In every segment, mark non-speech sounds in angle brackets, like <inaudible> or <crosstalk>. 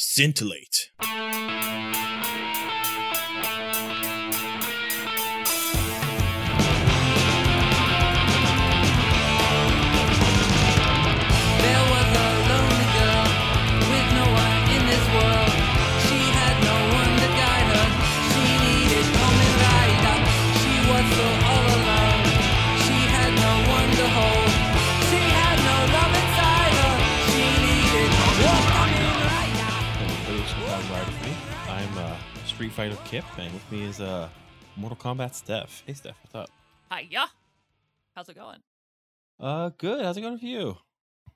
scintillate. Street Fighter Kip, and with me is uh, Mortal Kombat Steph. Hey, Steph, what's up? Hi, Hiya. How's it going? Uh, good. How's it going for you?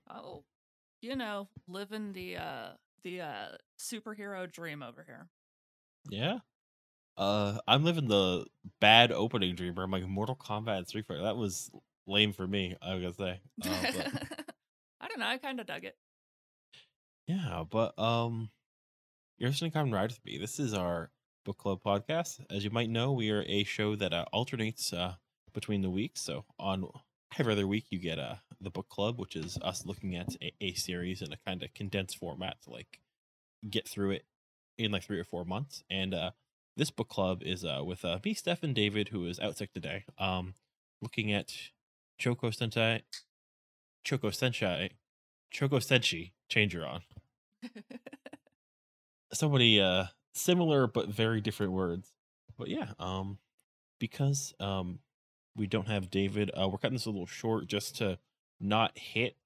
Oh, you know, living the uh the uh superhero dream over here. Yeah. Uh, I'm living the bad opening dream where I'm like Mortal Kombat Street Fighter. That was lame for me. I was gonna say. <laughs> Uh, but, I don't know. I kind of dug it. yeah, but um, you're listening to Kamen Rider with me. This is our book club podcast. As you might know, we are a show that uh, alternates uh between the weeks. So on every other week, you get uh the book club, which is us looking at a, a series in a kind of condensed format to like get through it in like three or four months. And uh this book club is uh with uh me, Steph, and David, who is out sick today. Um, looking at Choco Sentai, Choco Senshai, Choco Senshi, Changer on <laughs> Somebody uh similar but very different words. But yeah um because um we don't have david uh we're cutting this a little short just to not hit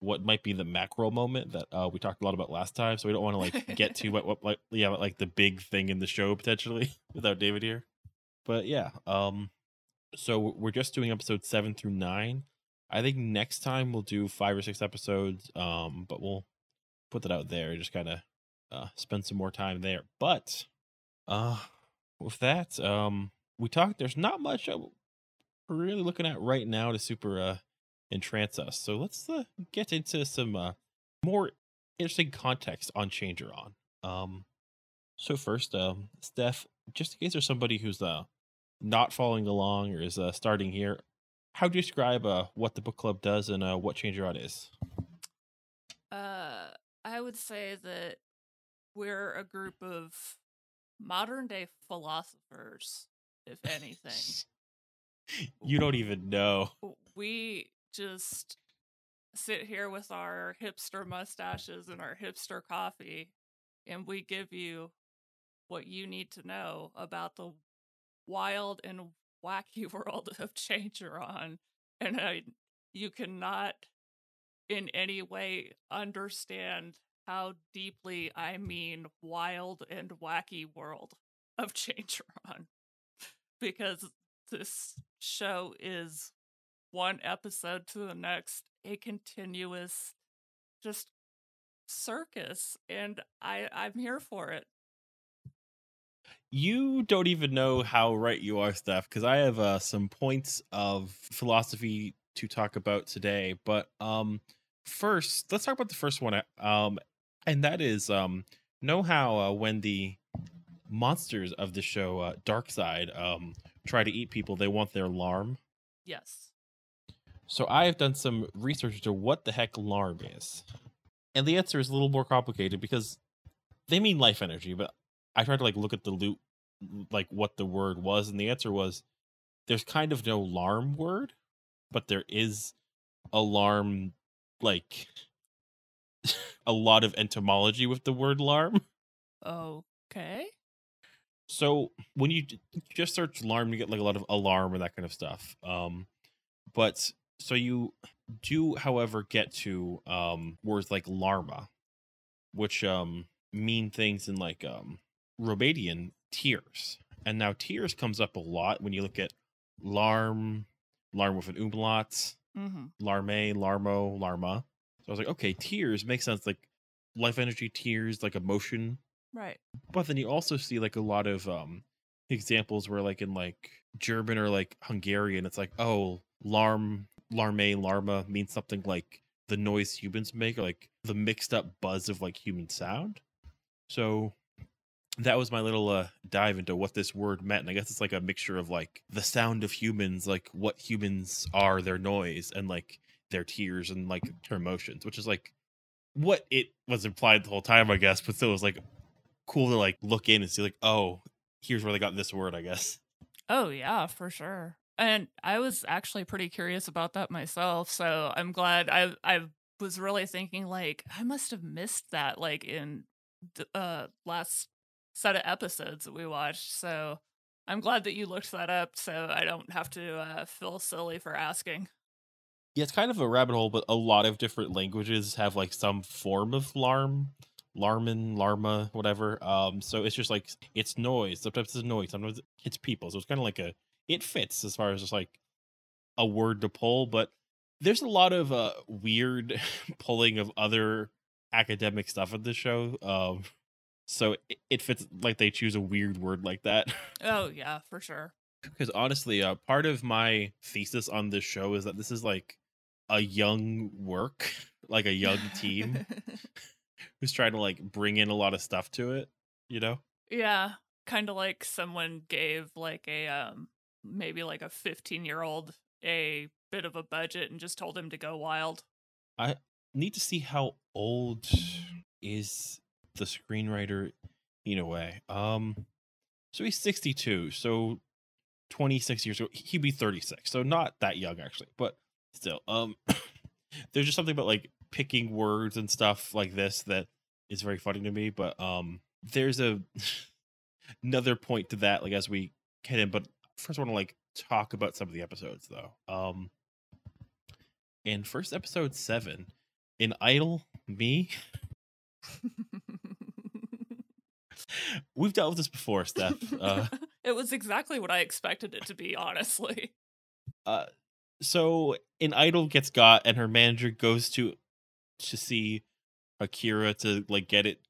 what might be the macro moment that uh we talked a lot about last time so we don't want to like get to what, what like yeah like the big thing in the show potentially <laughs> without david here. But yeah um so we're just doing episode seven through nine. I think next time we'll do five or six episodes um but we'll put that out there just kind of uh, spend some more time there. But uh, with that, um, we talked. There's not much we're really looking at right now to super uh, entrance us. So let's uh, get into some uh, more interesting context on Changer On. Um, so first, um, Steph, just in case there's somebody who's uh, not following along or is uh, starting here, how do you describe uh, what the book club does and uh, what Changer On is? Uh, I would say that we're a group of modern day philosophers, if anything. <laughs> You don't even know. we just sit here with our hipster mustaches and our hipster coffee, and we give you what you need to know about the wild and wacky <laughs> world of Changeron. And I, you cannot in any way understand how deeply I mean wild and wacky world of <laughs> Changeron. Because this show is one episode to the next, a continuous just circus, and I I'm here for it. You don't even know how right you are, Steph, because I have uh, some points of philosophy to talk about today. But um, first, let's talk about the first one. Um, and that is um, know how uh, when the monsters of the show uh, Dark Side um try to eat people, they want their larm. Yes. So I have done some research into what the heck larm is. And the answer is a little more complicated because they mean life energy, but I tried to like look at the loot like what the word was, and the answer was there's kind of no larm word, but there is alarm like <laughs> a lot of entomology with the word larm. Okay. So when you just search alarm, you get like a lot of alarm and that kind of stuff. Um, but so you do, however, get to um words like larma, which um mean things in like um Romanian tears. And now tears comes up a lot when you look at larm, larm with an umlaut, Mm-hmm. larme, larmo, larma. I was like, okay, tears makes sense, like life energy, tears, like emotion Right. but then you also see like a lot of um examples where like in like german or like hungarian it's like oh larm larme larma means something like the noise humans make or like the mixed up buzz of like human sound so that was my little uh dive into what this word meant and i guess it's like a mixture of like the sound of humans like what humans are their noise and like their tears and like her emotions which is like what it was implied the whole time, I guess, but still it was like cool to like look in and see like, oh, here's where they got this word, I guess. Oh yeah, for sure. And I was actually pretty curious about that myself, so I'm glad I I was really thinking like I must have missed that like in the uh last set of episodes that we watched. So I'm glad that you looked that up so I don't have to uh, feel silly for asking. Yeah, it's kind of a rabbit hole, but a lot of different languages have like some form of larm, larman, larma, whatever. Um, so it's just like it's noise. Sometimes it's noise. Sometimes it's people. So it's kind of like a it fits as far as just like a word to pull. But there's a lot of uh weird <laughs> pulling of other academic stuff in this show. Um, so it, it fits like they choose a weird word like that. <laughs> Oh yeah, for sure. because honestly uh part of my thesis on this show is that this is like a young work like a young team <laughs> who's trying to like bring in a lot of stuff to it you know yeah, kind of like someone gave like a um maybe like a 15 year old a bit of a budget and just told him to go wild. I need to see how old is the screenwriter in a way um so he's 62 so 26 years old he'd be 36 so not that young actually but still um <coughs> there's just something about like picking words and stuff like this that is very funny to me but um there's a <laughs> another point to that like as we get in but first i want to like talk about some of the episodes though um in first episode seven in idol me <laughs> we've dealt with this before steph uh <laughs> it was exactly what I expected it to be, honestly. uh so an idol gets got and her manager goes to to see akira to like get it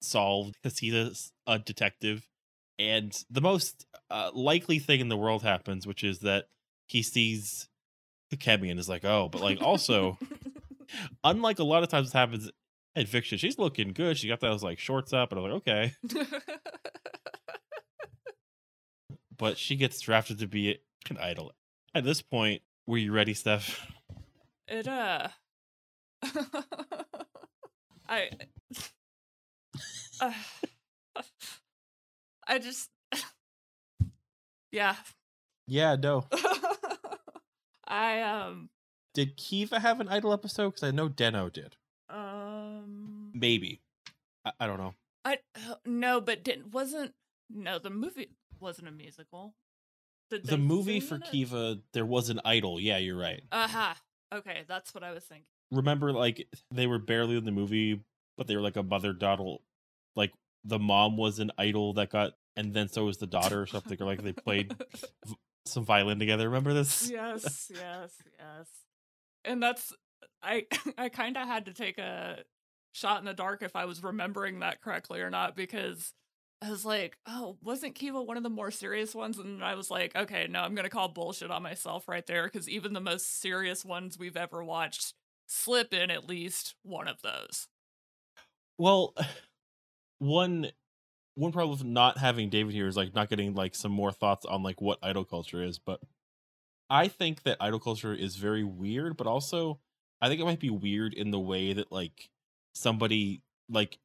solved because he's a, a, detective and the most uh, likely thing in the world happens which is that he sees Kemi and is like oh but like also <laughs> unlike a lot of times it happens in fiction she's looking good she got those like shorts up and i'm like okay. <laughs> But she gets drafted to be an idol. At this point were you ready steph it uh <laughs> I uh, <sighs> I just <laughs> yeah. yeah no <laughs> I um Did Kiva have an idol episode? Because I know Den-O did. um Maybe. I, I don't know. I uh, no, but didn't wasn't no the movie wasn't a musical. Did The movie for it? Kiva, there was an idol. Yeah, you're right. Aha. Okay, that's what I was thinking. Remember, like they were barely in the movie, but they were like a mother daughter. Like the mom was an idol that got, and then so was the daughter or something. Or like they played <laughs> some violin together. Remember this? yes, yes, yes. And that's I <laughs> I kind of had to take a shot in the dark if I was remembering that correctly or not because I was like, "Oh, wasn't Kiva one of the more serious ones?" And I was like, "Okay, no, I'm going to call bullshit on myself right there because even the most serious ones we've ever watched slip in at least one of those." Well, <sighs> one one problem with not having David here is like not getting like some more thoughts on like what idol culture is, but I think that idol culture is very weird, but also I think it might be weird in the way that like somebody like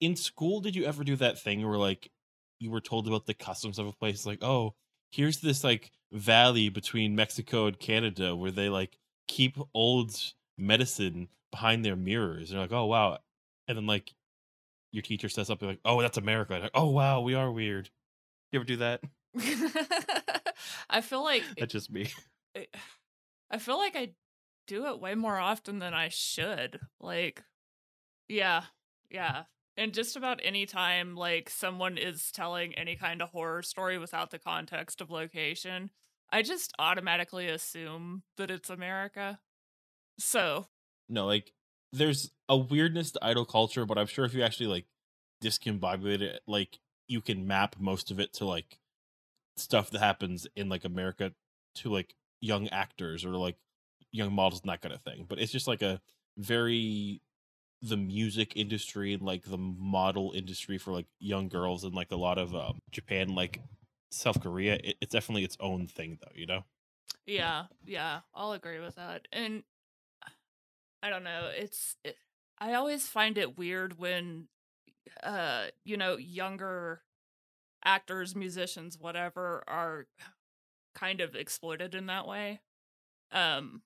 in school did you ever do that thing where like you were told about the customs of a place like oh here's this like valley between Mexico and Canada where they like keep old medicine behind their mirrors. They're like, oh wow. And then like your teacher says something like, "Oh, that's America." Like, oh wow, we are weird. You ever do that? <laughs> I feel like That's just me. I feel like I do it way more often than I should. Like, yeah, yeah. And just about any time, like, someone is telling any kind of horror story without the context of location, I just automatically assume that it's America. So, No, like there's a weirdness to idol culture, but I'm sure if you actually like discombobulate it, like you can map most of it to like stuff that happens in like America to like young actors or like young models and that kind of thing. But it's just like a very the music industry and like the model industry for like young girls and like a lot of um, Japan, like South Korea. It, it's definitely its own thing, though. You know. yeah, yeah, I'll agree with that. And I don't know, it's, it, I always find it weird when uh you know younger actors, musicians, whatever are kind of exploited in that way. Um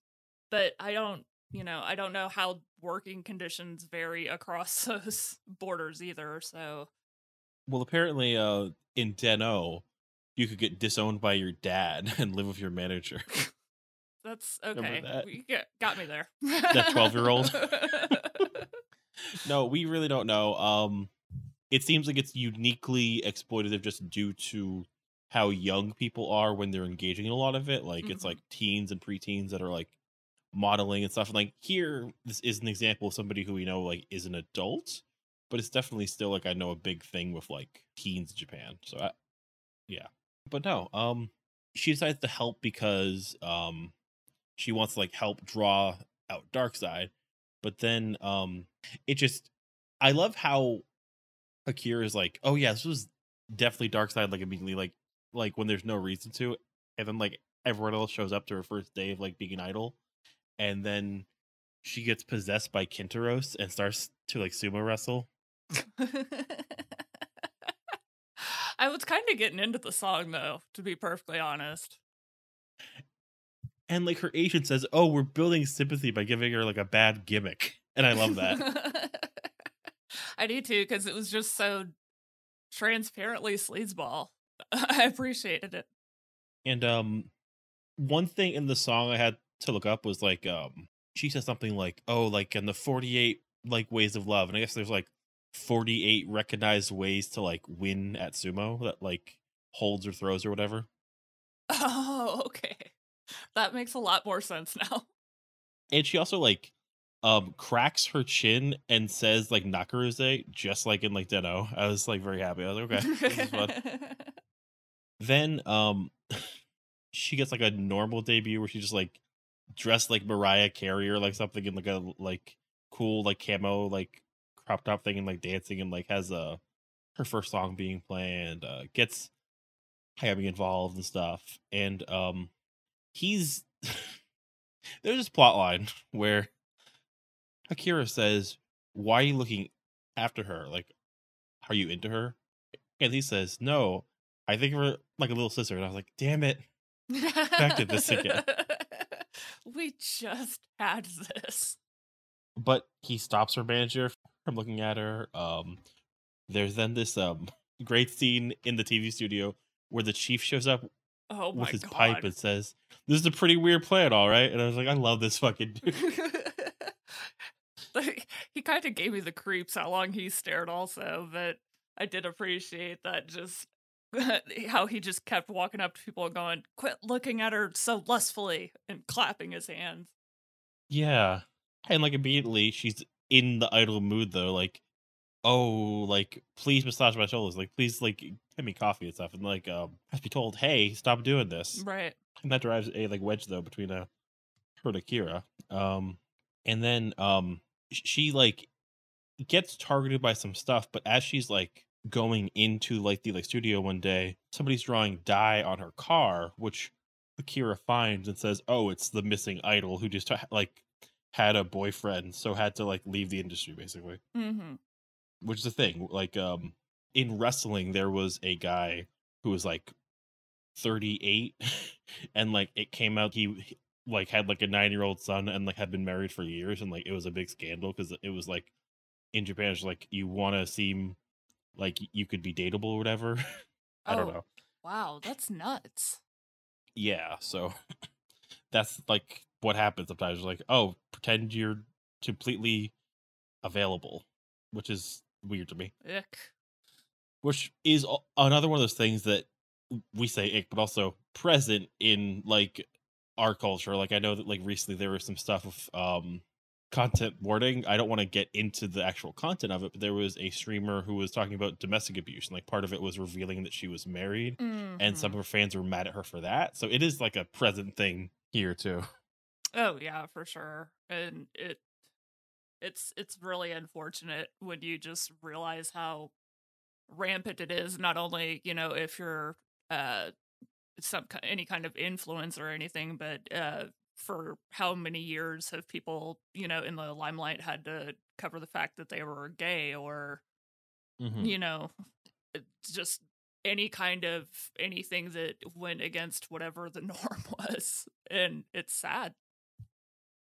but I don't, you know, I don't know how working conditions vary across <laughs> those borders either. So Well, apparently, uh, in Den-O, you could get disowned by your dad <laughs> and live with your manager. that's okay. that? Get, got me there. That 12-year-old? <laughs> no, we really don't know. Um, it seems like it's uniquely exploitative just due to how young people are when they're engaging in a lot of it. Like it's Mhm. like teens and preteens that are like modeling and stuff. And like here, this is an example of somebody who we know like is an adult, but it's definitely still like I know a big thing with like teens in Japan. So I, yeah, but no, um, she decides to help because um, she wants to like help draw out Dark Side, but then um, it just I love how Akira is like, oh yeah, this was definitely Dark Side like immediately like like when there's no reason to, and then like everyone else shows up to her first day of like being an idol, and then she gets possessed by Kintaros and starts to like sumo wrestle. <laughs> I was kind of getting into the song though, to be perfectly honest. And like her agent says, "Oh, we're building sympathy by giving her like a bad gimmick," and I love that. <laughs> I need to because it was just so transparently sleazeball. <laughs> I appreciated it. and um, one thing in the song I had to look up was like um, she says something like, "Oh, like in the forty-eight like ways of love," and I guess there's like forty-eight recognized ways to like win at sumo that like holds or throws or whatever. <laughs> Oh, okay. That makes a lot more sense now. And she also like um cracks her chin and says like Nakaruze just like in like Den-O. I was like very happy. I was like, okay, this is fun. <laughs> Then um <laughs> she gets like a normal debut where she just like dressed like Mariah Carey or like something in like a like cool like camo like crop top thing and like dancing and like has a her first song being played uh gets Hayami involved and stuff. And um he's <laughs> there's this plot line <laughs> where Akira says why are you looking after her? Like are you into her? And he says no. I think of her like a little sister, and I was like, "Damn it!" Back to this again. <laughs> we just had this. But he stops her manager from looking at her. Um, there's then this um great scene in the TV studio where the chief shows up Oh with his god. pipe and says, "This is a pretty weird plan, all right." And I was like, "I love this fucking dude." <laughs> Like, he kind of gave me the creeps how long he stared also, but I did appreciate that just <laughs> how he just kept walking up to people and going, "Quit looking at her so lustfully," and clapping his hands. yeah, and like immediately she's in the idol mood though, like, "Oh, like please massage my shoulders, like please like give me coffee and stuff," and like um has to be told, "Hey, stop doing this." Right. and that drives a like wedge though between uh, her and Akira. Um, and then um, she like gets targeted by some stuff, but as she's like going into like the like studio one day, somebody's drawing dye on her car, which Akira finds and says, "Oh, it's the missing idol who just like had a boyfriend, so had to like leave the industry basically." Mm-hmm. which is the thing like um in wrestling there was a guy who was like 38 <laughs> and like it came out he he, like had like a nine year old son and like had been married for years and like it was a big scandal because it was like in japan it's like you want to seem like you could be dateable or whatever <laughs> i don't Oh. know Wow, that's nuts. yeah so <laughs> that's like what happens sometimes like oh pretend you're completely available which is weird to me Ick. which is another one of those things that we say ick, but also present in like our culture. Like I know that like recently there was some stuff of um content warning. I don't want to get into the actual content of it, but there was a streamer who was talking about domestic abuse, and like part of it was revealing that she was married, and some Mhm. of her fans were mad at her for that. So it is like a present thing here too. Oh yeah, for sure. And it it's it's really unfortunate when you just realize how rampant it is not only, you know, if you're uh some any kind of influence or anything, but uh for how many years have people, you know, in the limelight had to cover the fact that they were gay or, Mhm. you know, just any kind of anything that went against whatever the <laughs> norm was. And it's sad.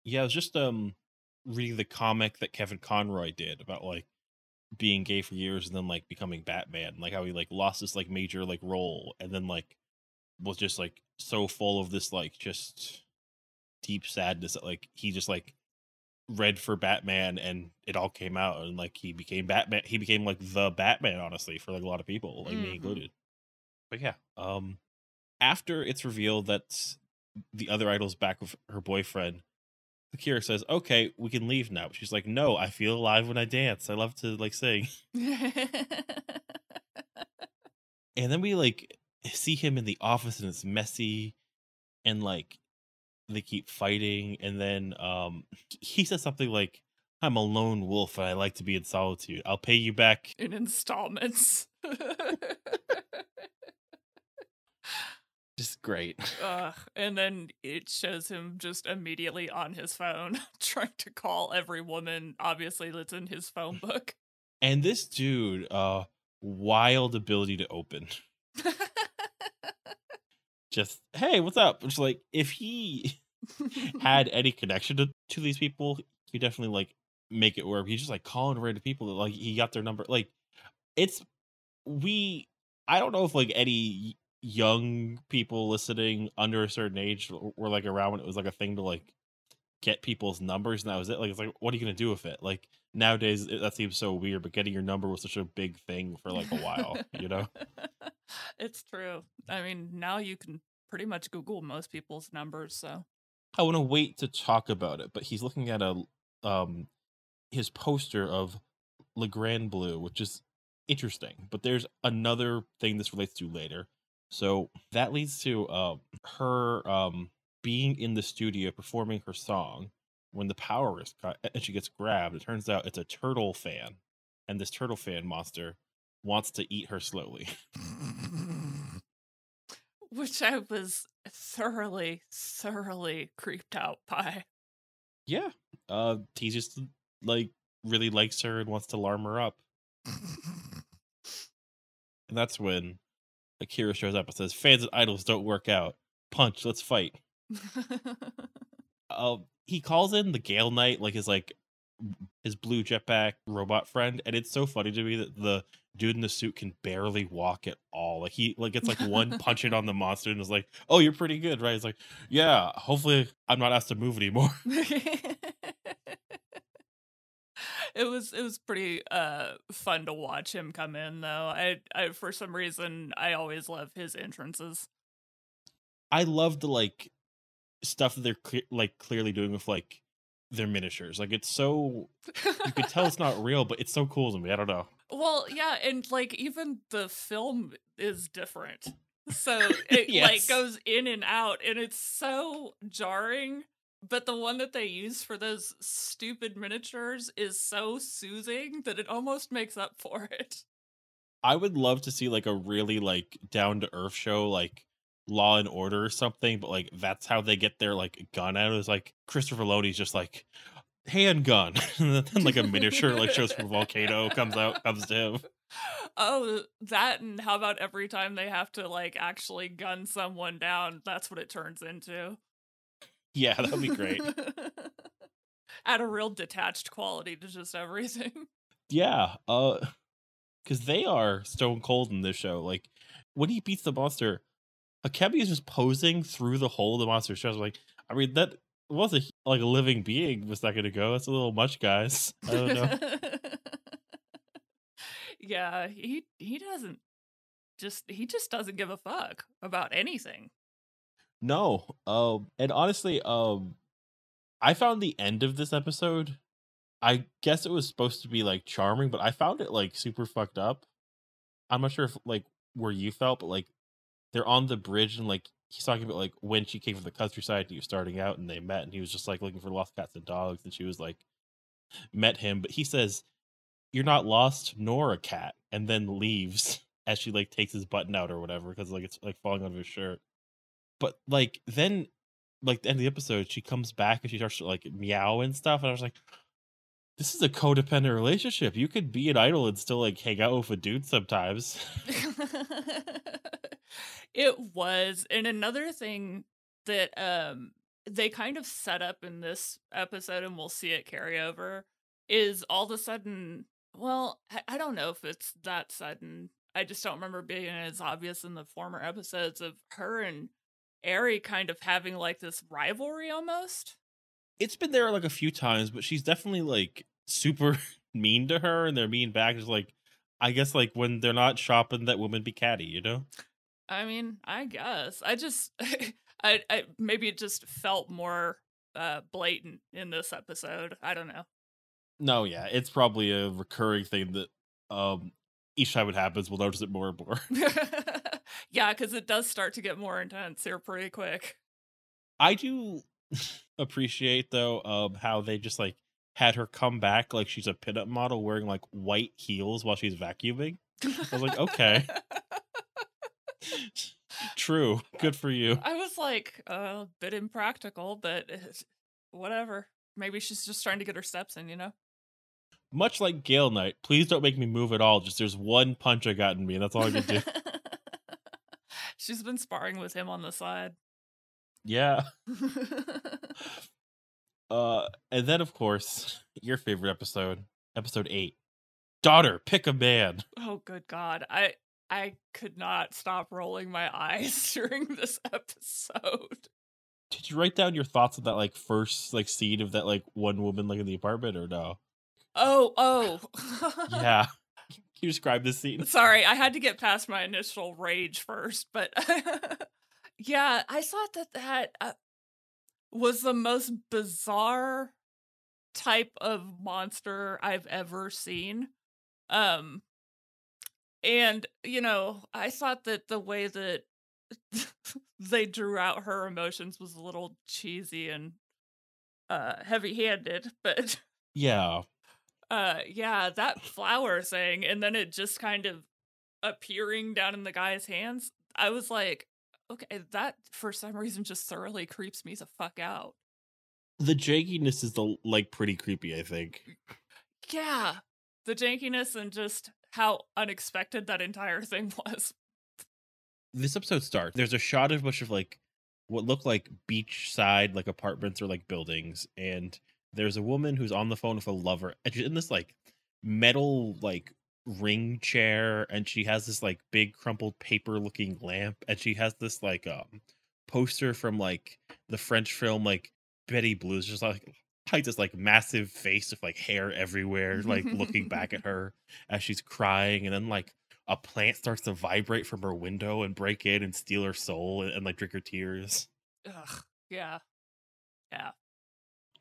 Yeah, I was just um reading the comic that Kevin Conroy did about like being gay for years and then like becoming Batman, like how he like lost this like major like role and then like was just like so full of this like just deep sadness that like he just like read for Batman and it all came out and like he became Batman he became like the Batman honestly for like a lot of people, like Mhm. me included. But yeah, um after it's revealed that the other idol's back with her boyfriend, Akira says, "Okay, we can leave now." She's like, "No, I feel alive when I dance. I love to like sing." <laughs> And then we like see him in the office and it's messy and like they keep fighting and then um he says something like I'm a lone wolf and I like to be in solitude. I'll pay you back. in installments. Just great. <laughs> Ugh. And then it shows him just immediately on his phone <laughs> trying to call every woman, obviously, that's in his phone <laughs> book. And this dude, uh wild ability to open. Just, "Hey, what's up?" It's like if he had <laughs> any connection to, to these people, he definitely like make it work. He's just like calling random people that like he got their number. Like it's we. I don't know if like any young people listening under a certain age were like around when it was like a thing to like get people's numbers, and that was it. Like it's like what are you gonna do with it? Like nowadays it, that seems so weird, but getting your number was such a big thing for like a while, you know. <laughs> it's true. I mean, now you can pretty much Google most people's numbers, so. I want to wait to talk about it, but he's looking at a um his poster of Le Grand Bleu, which is interesting. But there's another thing this relates to later. So that leads to um her um being in the studio performing her song when the power is cut and she gets grabbed. It turns out it's a turtle fan, and this turtle fan monster wants to eat her slowly. <laughs> Which I was thoroughly, thoroughly creeped out by. yeah, uh, he just like really likes her and wants to alarm her up. <laughs> And that's when Akira shows up and says, "Fans and idols don't work out. Punch, let's fight." <laughs> Uh, he calls in the Gale Knight, like his like his blue jetpack robot friend, and it's so funny to me that the dude in the suit can barely walk at all. Like he like gets like one <laughs> punch it on the monster and is like, "Oh, you're pretty good, right?" He's like, "Yeah, hopefully I'm not asked to move anymore." <laughs> it was it was pretty uh fun to watch him come in though. I I for some reason I always love his entrances. I love the like stuff that they're like clearly doing with like their miniatures. Like it's so you could tell it's not <laughs> real, but it's so cool to me. I don't know. Well, yeah, and like even the film is different. So <laughs> it like goes in and out and it's so jarring. But the one that they use for those stupid miniatures is so soothing that it almost makes up for it. I would love to see like a really like down to earth show like Law and Order or something, but like that's how they get their like gun out. It's like Christopher Lodi's just like handgun, <laughs> and then like a miniature like shows from Volcano <laughs> comes out comes to him. Oh, that and how about every time they have to like actually gun someone down, that's what it turns into. Yeah, <laughs> that'd be great. Add a real detached quality to just everything. yeah, uh, because they are stone cold in this show. Like when he beats the monster, Akemi is just posing through the hole of the monster's chest. Like, I mean, that was a like a living being a second ago. That's a little much, guys. I don't know. <laughs> yeah, he he doesn't just he just doesn't give a fuck about anything. No. Um and honestly, um I found the end of this episode I guess it was supposed to be like charming, but I found it like super fucked up. I'm not sure if like where you felt, but like they're on the bridge and like he's talking about like when she came from the countryside and he was starting out and they met and he was just like looking for lost cats and dogs and she was like met him, but he says, You're not lost nor a cat, and then leaves <laughs> as she like takes his button out or whatever, because like it's like falling out of his shirt. But like then like the end of the episode, she comes back and she starts to like meow and stuff, and I was like, this is a codependent relationship. You could be an idol and still like hang out with a dude sometimes. <laughs> it was. And another thing that um they kind of set up in this episode and we'll see it carry over is all of a sudden well, I, I don't know if it's that sudden. I just don't remember being as obvious in the former episodes of her and Ari kind of having like this rivalry almost. it's been there like a few times, but she's definitely like super <laughs> mean to her, and they're mean back. Just like, I guess like when they're not shopping, that woman be catty, you know? I mean, I guess. I just <laughs> I, I maybe it just felt more uh blatant in this episode. I don't know. No, yeah, it's probably a recurring thing that um each time it happens, we'll notice it more and more. <laughs> yeah, because it does start to get more intense here pretty quick. I do appreciate though um how they just like had her come back like she's a pinup model wearing like white heels while she's vacuuming. I was like, okay, <laughs> true, good for you. I was like a bit impractical, but eh, whatever. Maybe she's just trying to get her steps in, you know? Much like Gale Knight, please don't make me move at all. Just there's one punch I got in me, and that's all I can do. <laughs> she's been sparring with him on the side. yeah. <laughs> Uh, and then of course <laughs> your favorite episode, episode eight. Daughter, pick a man. oh good god. I I could not stop rolling my eyes <laughs> during this episode. Did you write down your thoughts on that like first like scene of that like one woman like in the apartment or no? Oh, oh. <laughs> Yeah. Can you describe this scene? Sorry, I had to get past my initial rage first, but yeah, I thought that that uh, was the most bizarre type of monster I've ever seen. Um and you know, I thought that the way that <laughs> they drew out her emotions was a little cheesy and uh heavy-handed, but <laughs> Yeah. uh yeah that flower thing and then it just kind of appearing down in the guy's hands i was like okay eh, that for some reason just thoroughly creeps me the fuck out The jankiness is the like pretty creepy, I think. yeah the jankiness and just how unexpected that entire thing <laughs> was This episode starts. There's a shot of a bunch of like what look like beachside like apartments or like buildings, and there's a woman who's on the phone with a lover, and she's in this like metal like ring chair, and she has this like big crumpled paper looking lamp, and she has this like um poster from like the French film like Betty Blue. It's just like like this like massive face with like hair everywhere, like looking back at <laughs> her as she's crying, and then like a plant starts to vibrate from her window and break in and steal her soul and, and, like drink her tears. Ugh, yeah yeah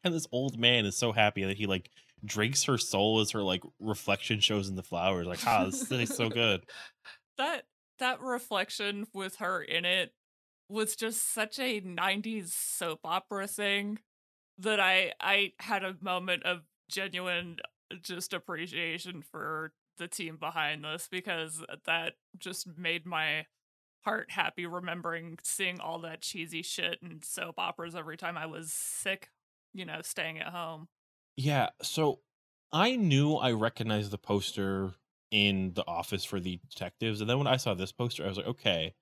And this old man is so happy that he like drinks her soul as her like reflection shows in the flowers. Like, ah, this is so <laughs> good. that that reflection with her in it was just such a 90s soap opera thing that I I had a moment of genuine just appreciation for the team behind this because that just made my heart happy remembering seeing all that cheesy shit and soap operas every time I was sick, you know, staying at home. Yeah, so I knew I recognized the poster in the office for the detectives, and then when I saw this poster, I was like, okay,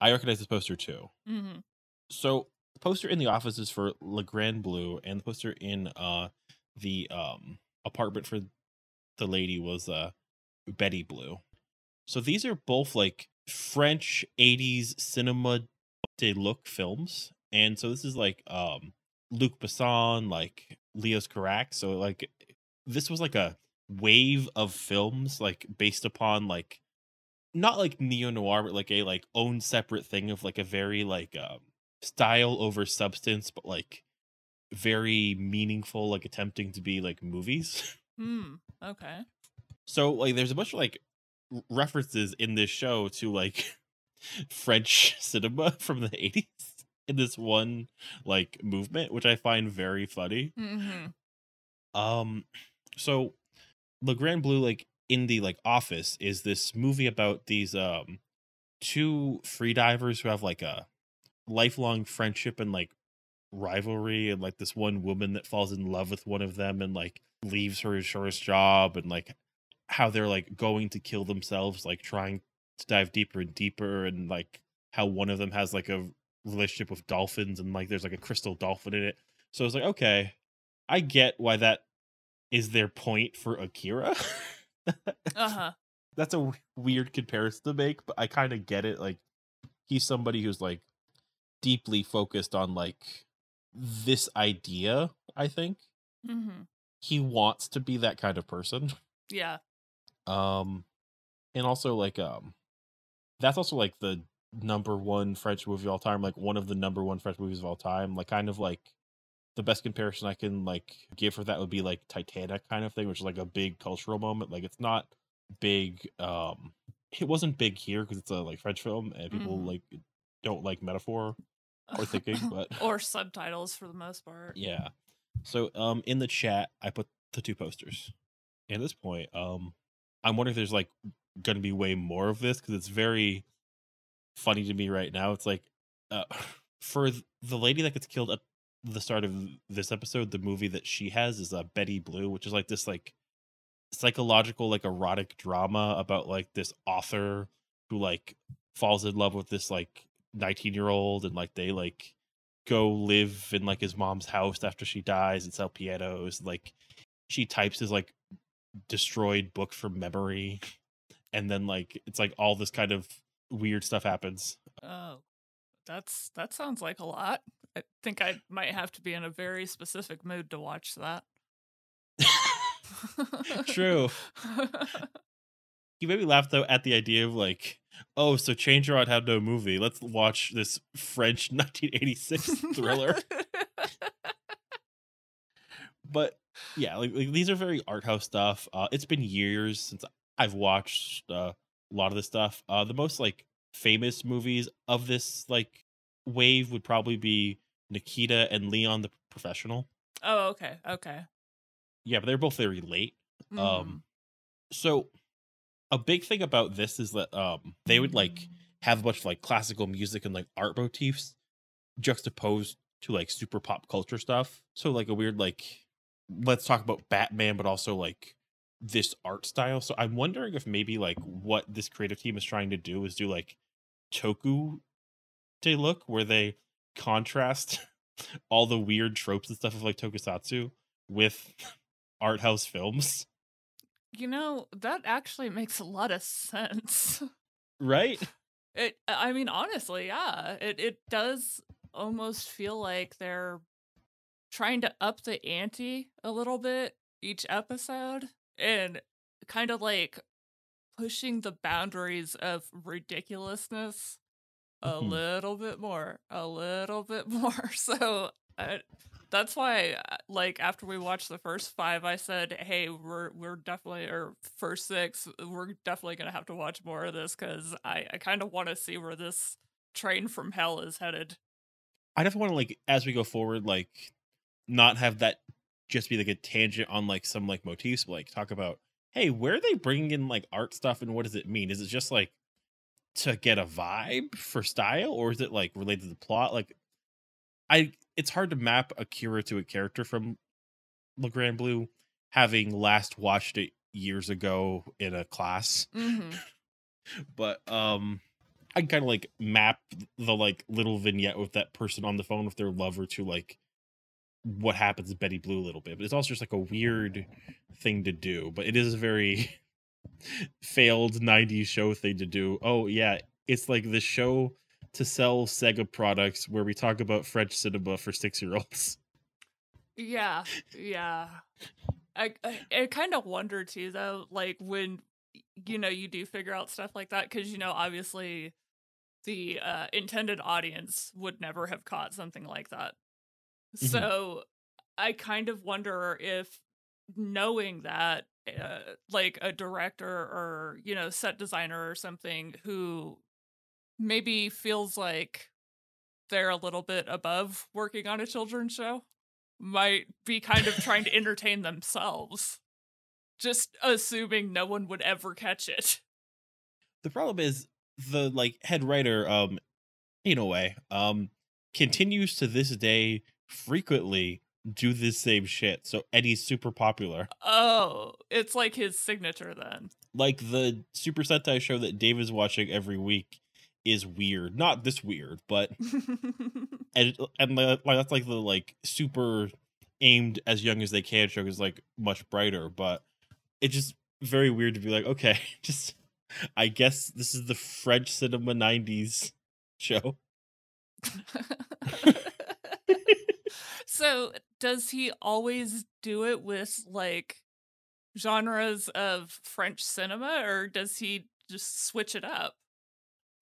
I recognize this poster too. Mm-hmm. So the poster in the office is for Le Grand Bleu, and the poster in uh the um apartment for the lady was uh Betty Blue. So these are both like French 80s cinéma du look films. And so this is like um Luc Besson, like Leos Carax. So like this was like a wave of films like based upon like not like neo noir, but like a like own separate thing of like a very like um style over substance, but like very meaningful, like attempting to be like movies. <laughs> Hmm. Okay. So like there's a bunch of like references in this show to like <laughs> French cinema from the 80s in this one like movement, which I find very funny. Mm-hmm. Um so Le Grand Bleu like in the like office is this movie about these um two free divers who have like a lifelong friendship and like rivalry and like this one woman that falls in love with one of them and like leaves her insurance job and like how they're like going to kill themselves like trying to dive deeper and deeper and like how one of them has like a relationship with dolphins and like there's like a crystal dolphin in it so it's like okay i get why that is their point for akira <laughs> Uh-huh. that's a weird comparison to make, but I kind of get it. Like, he's somebody who's like deeply focused on like this idea. I think Mm-hmm. he wants to be that kind of person. Yeah. Um, and also like um, that's also like the number one French movie of all time. Like one of the number one French movies of all time. Like kind of like the best comparison I can like give for that would be like Titanic kind of thing, which is like a big cultural moment. Like it's not big. Um, it wasn't big here because it's a like French film and people Mhm. like don't like metaphor or thinking, <laughs> but or subtitles for the most part. yeah. So um in the chat I put the two posters. And at this point, um I'm wondering if there's like gonna be way more of this because it's very funny to me right now. It's like uh <sighs> for the lady that gets killed at the start of this episode, the movie that she has is uh, Betty Blue, which is like this like psychological like erotic drama about like this author who like falls in love with this like 19 year old and like they like go live in like his mom's house after she dies and sell pianos like she types his like destroyed book from memory <laughs> and then like it's like all this kind of weird stuff happens. Oh, that's that sounds like a lot. I think I might have to be in a very specific mood to watch that. <laughs> true. <laughs> You made me laugh though at the idea of like oh so change your had no movie. Let's watch this french <laughs> 1986 thriller. But yeah like, like these are very art house stuff. Uh it's been years since i've watched uh, a lot of this stuff. Uh the most like famous movies of this like wave would probably be nikita and leon the professional. Oh, okay, okay. yeah but they're both very late. Mhm. um so a big thing about this is that um they would like have a bunch of like classical music and like art motifs juxtaposed to like super pop culture stuff. So like a weird like let's talk about batman but also like this art style. So i'm wondering if maybe like what this creative team is trying to do is do like toku day look where they contrast <laughs> all the weird tropes and stuff of like tokusatsu with <laughs> art house films. You know that actually makes a lot of sense. right? <laughs> It, I mean, honestly, yeah, it it does almost feel like they're trying to up the ante a little bit each episode, and kind of like pushing the boundaries of ridiculousness a Mhm. little bit more, a little bit <laughs> more. So uh, that's why, uh, like, after we watched the first five, I said, "Hey, we're we're definitely or first six, we're definitely gonna have to watch more of this because I I kind of want to see where this train from hell is headed." I definitely want to like as we go forward, like not have that just be like a tangent on like some like motifs, but like talk about hey, where are they bringing in like art stuff and what does it mean? Is it just like to get a vibe for style, or is it like related to the plot? Like, I it's hard to map Akira to a character from Le Grand Bleu, having last watched it years ago in a class. Mm-hmm. <laughs> but um I can kind of like map the like little vignette with that person on the phone with their lover to like what happens to Betty Blue a little bit. But it's also just like a weird thing to do. But it is a very <laughs> failed 90s show thing to do. Oh yeah, it's like the show to sell Sega products where we talk about French cinema for six year olds. Yeah, yeah. I I, I kind of wonder too, though, like when you know you do figure out stuff like that, because you know obviously the uh, intended audience would never have caught something like that. Mhm. So I kind of wonder if knowing that, uh, like a director or you know set designer or something who maybe feels like they're a little bit above working on a children's show might be kind of trying to <laughs> entertain themselves just assuming no one would ever catch it the problem is the like head writer um in a way um continues to this day frequently do the same shit. So Eddie's super popular. Oh, it's like his signature then. Like the Super Sentai show that Dave is watching every week is weird. Not this weird, but <laughs> and uh, and like that's like the like super aimed as young as they can show is like much brighter, but it's just very weird to be like, okay, <laughs> just I guess this is the French cinema '90s show. <laughs> so, does he always do it with like genres of French cinema or does he just switch it up?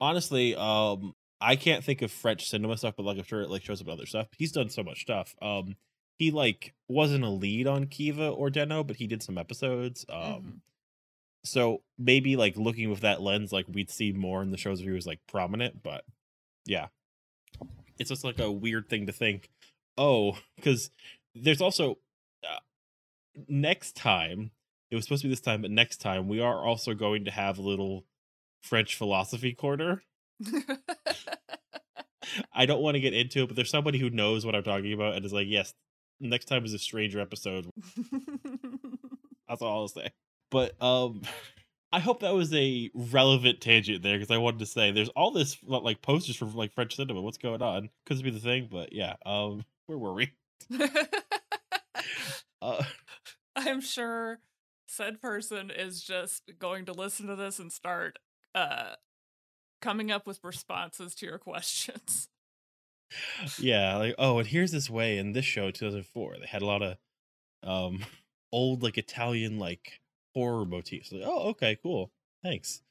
Honestly, um, I can't think of French cinema stuff, but like I'm sure it like shows up other stuff. He's done so much stuff. Um, he like wasn't a lead on Kiva or Den-O, but he did some episodes. Um, Mhm. so maybe like looking with that lens, like we'd see more in the shows if he was like prominent. But yeah, it's just like a weird thing to think. Oh, because there's also uh, next time it was supposed to be this time, but next time we are also going to have a little French philosophy corner. <laughs> I don't want to get into it, but there's somebody who knows what I'm talking about and is like, yes, next time is a stranger episode. <laughs> That's all I'll say. But um <laughs> I hope that was a relevant tangent there because I wanted to say there's all this like posters from like French cinema. What's going on? Could be the thing, but yeah. Um, where were we? <laughs> Uh, I'm sure said person is just going to listen to this and start uh coming up with responses to your questions. yeah, like oh, and here's this way in this show 2004. They had a lot of um old like Italian like horror motifs. Like, oh, okay, cool, thanks.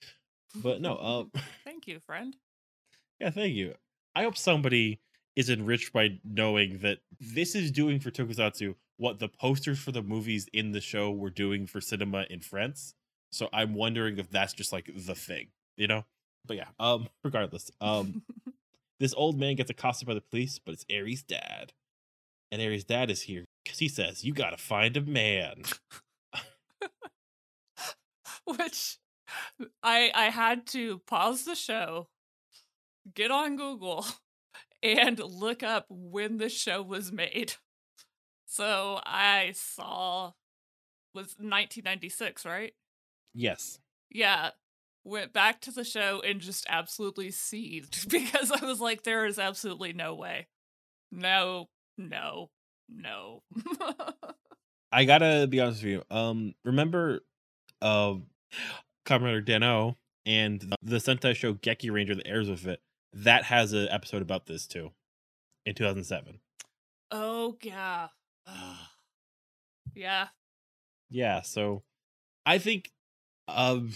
But no, <laughs> um, Thank you, friend. <laughs> yeah, thank you. I hope somebody is enriched by knowing that this is doing for Tokusatsu what the posters for the movies in the show were doing for cinema in France. So I'm wondering if that's just like the thing, you know? But yeah, um, <laughs> regardless, um, <laughs> this old man gets accosted by the police, but it's Aries' dad. And Aries' dad is here because he says, You gotta find a man. <laughs> Which I I had to pause the show, get on Google, and look up when the show was made. So I saw was 1996, right? Yes. Yeah. Went back to the show and just absolutely seethed <laughs> because I was like, there is absolutely no way. No, no, no. <laughs> I gotta be honest with you. Um, remember, uh, Kamen Rider Den-O and the, the Sentai show Geki Ranger that airs with it. That has an episode about this too, in 2007. oh, yeah. yeah. Yeah, so I think, um,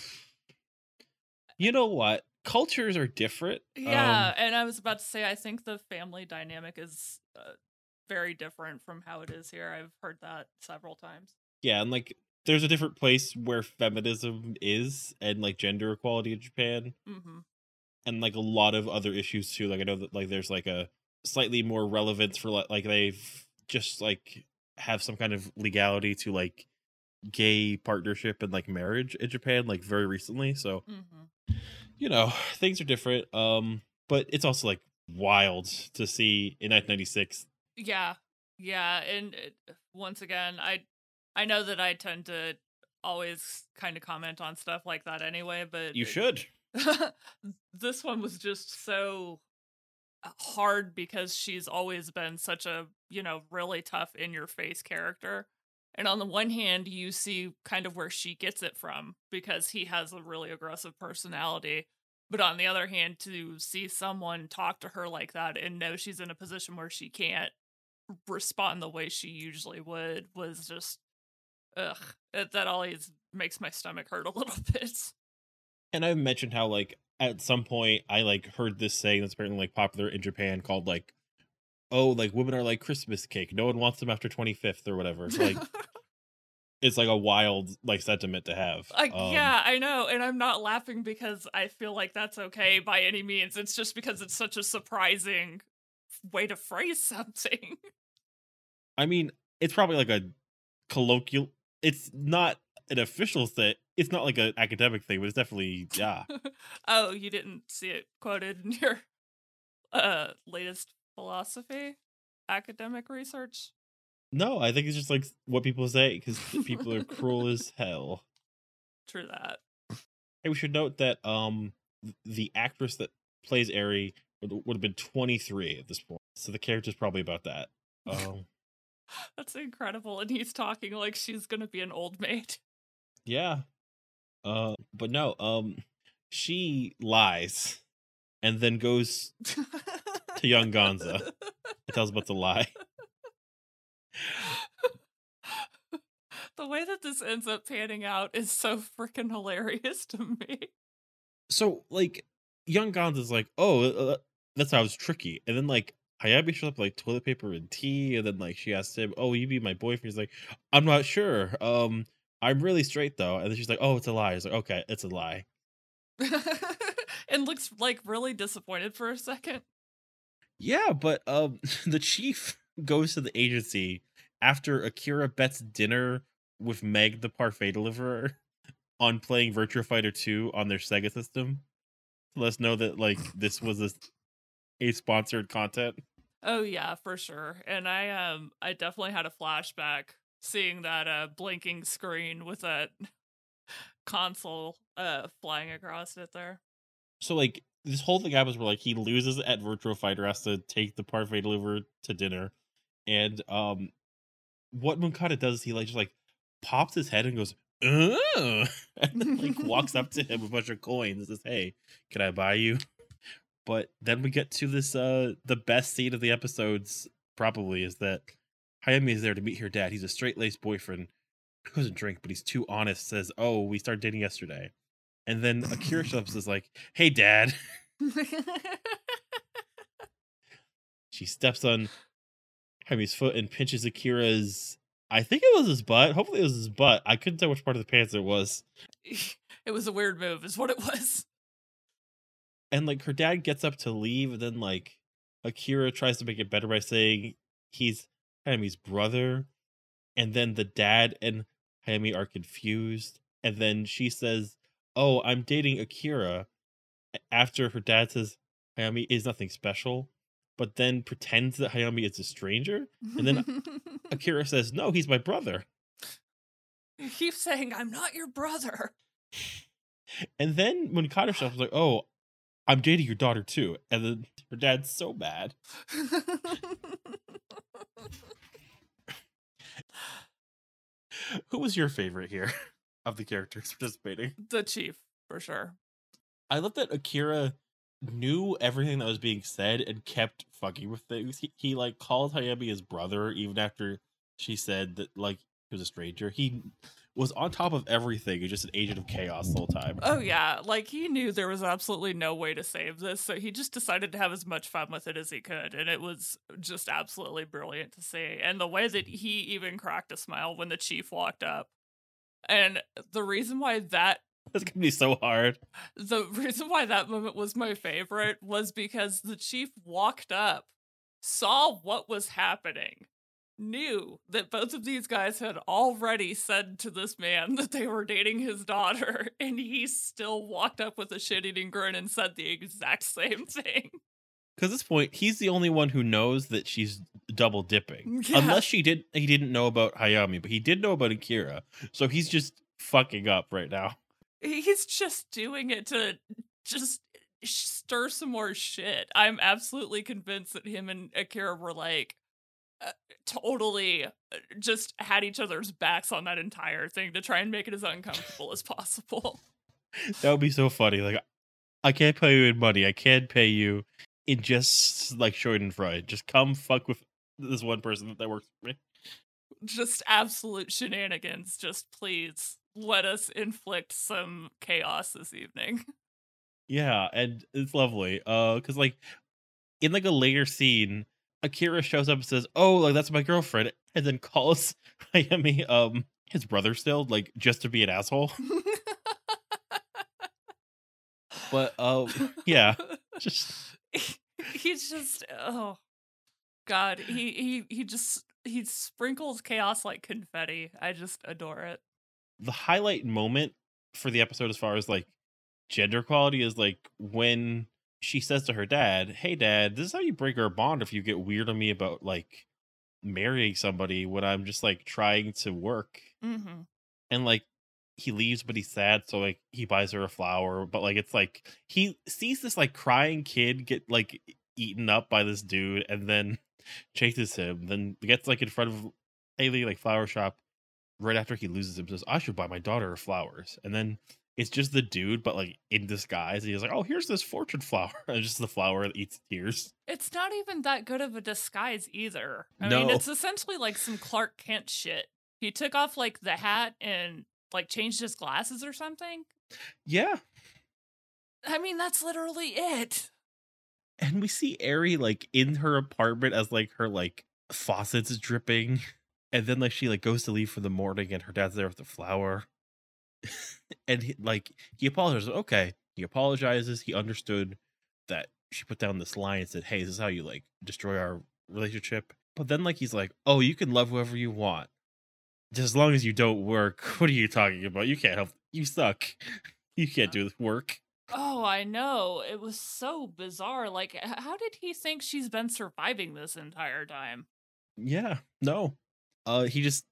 you know what? Cultures are different. Yeah. Um, and I was about to say, I think the family dynamic is uh, very different from how it is here. I've heard that several times. yeah, and like there's a different place where feminism is and like gender equality in Japan. hmm and like a lot of other issues too. Like I know that like there's like a slightly more relevance for like they've just like have some kind of legality to like gay partnership and like marriage in Japan like very recently. So hmm you know things are different. Um, but it's also like wild to see in 1996. Yeah, yeah, and it, once again, I I know that I tend to always kind of comment on stuff like that anyway, but You should. <laughs> this one was just so uh, hard because she's always been such a you know really tough in your face character and on the one hand you see kind of where she gets it from because he has a really aggressive personality but on the other hand to see someone talk to her like that and know she's in a position where she can't respond the way she usually would was just ugh that always makes my stomach hurt a little <laughs> bit And I've mentioned how like at some point I like heard this saying that's apparently like popular in Japan called like, oh, like women are like Christmas cake. No one wants them after 25th or whatever. It's like <laughs> it's like a wild like sentiment to have. Like, Um, yeah, I know, and I'm not laughing because I feel like that's okay by any means. It's just because it's such a surprising way to phrase <laughs> something. I mean, it's probably like a colloquial. It's not an official thing. It's not like an academic thing, but it's definitely yeah. <laughs> oh, you didn't see it quoted in your uh latest philosophy? academic research? No, I think it's just like what people say because <laughs> people are cruel as hell. True that. Hey, we should note that um the actress that plays Eri would, would have been 23 at this point, so the character's probably about that. <laughs> Um, That's incredible. And he's talking like she's gonna be an old maid. Yeah. Uh, but no, um, she lies and then goes to young Gonza and tells about the lie. the way that this ends up panning out is so freaking hilarious to me. So like, young Gonza's like, oh, uh, that's how I was tricky, and then like. Hayami shows up like toilet paper and tea, and then like she asks him, "Oh, you be my boyfriend?" He's like, "I'm not sure. Um, I'm really straight though." And then she's like, "Oh, it's a lie." He's like, "Okay, it's a lie." <laughs> and looks like really disappointed for a second. Yeah, but um, <laughs> the chief goes to the agency after Akira bets dinner with Meg, the parfait deliverer, on playing Virtua Fighter 2 on their Sega system. Let us know that like <laughs> this was a, a sponsored content. Oh yeah, for sure. And I um I definitely had a flashback seeing that uh blinking screen with that <laughs> console uh flying across it there. So like this whole thing happens where like he loses at Virtua Fighter, has to take the parfait deliverer to dinner, and um, what Moncada does is he like just like pops his head and goes, Ugh! <laughs> and then like walks up to him with a bunch of coins and says, "Hey, can I buy you?" But then we get to this uh the best scene of the episodes probably is that Hayami is there to meet her dad. He's a straight laced boyfriend who doesn't drink, but he's too honest. Says, "Oh, we started dating yesterday," and then Akira <laughs> shows up is like, "Hey, dad." <laughs> She steps on Hayami's foot and pinches Akira's. I think it was his butt. Hopefully, it was his butt. I couldn't tell which part of the pants it was. it was a weird move, is what it was. And like her dad gets up to leave, and then like Akira tries to make it better by saying he's Hayami's brother, and then the dad and Hayami are confused, and then she says, "Oh, I'm dating Akira," after her dad says Hayami is nothing special, but then pretends that Hayami is a stranger. And then <laughs> Akira says, "No, he's my brother." you keep saying I'm not your brother. And then when Kata shows up, was like, "Oh, I'm dating your daughter too," and then her dad's so bad. <laughs> <laughs> Who was your favorite here <laughs> of the characters participating? the chief, for sure. I love that Akira knew everything that was being said and kept fucking with things. He, he like called Hayami his brother even after she said that like he was a stranger. He was on top of everything and just an agent of chaos the whole time. Oh yeah, like he knew there was absolutely no way to save this, so he just decided to have as much fun with it as he could, and it was just absolutely brilliant to see. And the way that he even cracked a smile when the chief walked up. And the reason why that <laughs> That's gonna be so hard. the reason why that moment was my favorite was because the chief walked up, saw what was happening, knew that both of these guys had already said to this man that they were dating his daughter, <laughs> and he still walked up with a shit eating grin and said the exact <laughs> same thing. Because at this point, he's the only one who knows that she's double dipping. <laughs> Yeah. Unless she did, he didn't know about Hayami, but he did know about Akira. So he's just fucking up right now. He's just doing it to just stir some more shit. I'm absolutely convinced that him and Akira were like totally uh, just had each other's backs on that entire thing to try and make it as uncomfortable as possible. <laughs> That would be so funny. Like, I can't pay you in money. I can't pay you in just like Schadenfreude. Just come fuck with this one person that works for me. Just absolute shenanigans. Just please let us inflict some chaos this evening. <laughs> Yeah, and it's lovely. Uh, because like in like a later scene, Akira shows up and says, "Oh, like that's my girlfriend," and then calls <laughs> Hayami um his brother still, like just to be an asshole. But uh, yeah, <laughs> just he's just oh god he he he just he sprinkles chaos like confetti i just adore it the highlight moment for the episode as far as like gender quality is like when she says to her dad, "Hey, dad, this is how you break our bond. If you get weird on me about like marrying somebody when I'm just like trying to work." Mm-hmm. and like he leaves but he's sad so like he buys her a flower but like it's like he sees this like crying kid get like eaten up by this dude and then <laughs> chases him then gets like in front of a like flower shop right after he loses him says i should buy my daughter flowers and then it's just the dude but like in disguise he's like oh here's this fortune flower <laughs> and just the flower that eats tears It's not even that good of a disguise either. I No. mean, it's essentially like some Clark Kent shit. He took off like the hat and like changed his glasses or something. yeah I mean, that's literally it. and we see Ari like in her apartment as like her like faucets dripping, and then like she like goes to leave for the morning, and her dad's there with the flower, <laughs> and he, like he apologizes. Okay, he apologizes. He understood that she put down this line and said, "Hey, this is how you like destroy our relationship." But then like he's like, "Oh, you can love whoever you want, just as long as you don't work." <laughs> What are you talking about? You can't help. You suck. <laughs> You can't do this work. Oh, I know. It was so bizarre. Like, how did he think she's been surviving this entire time? Yeah, no. Uh he just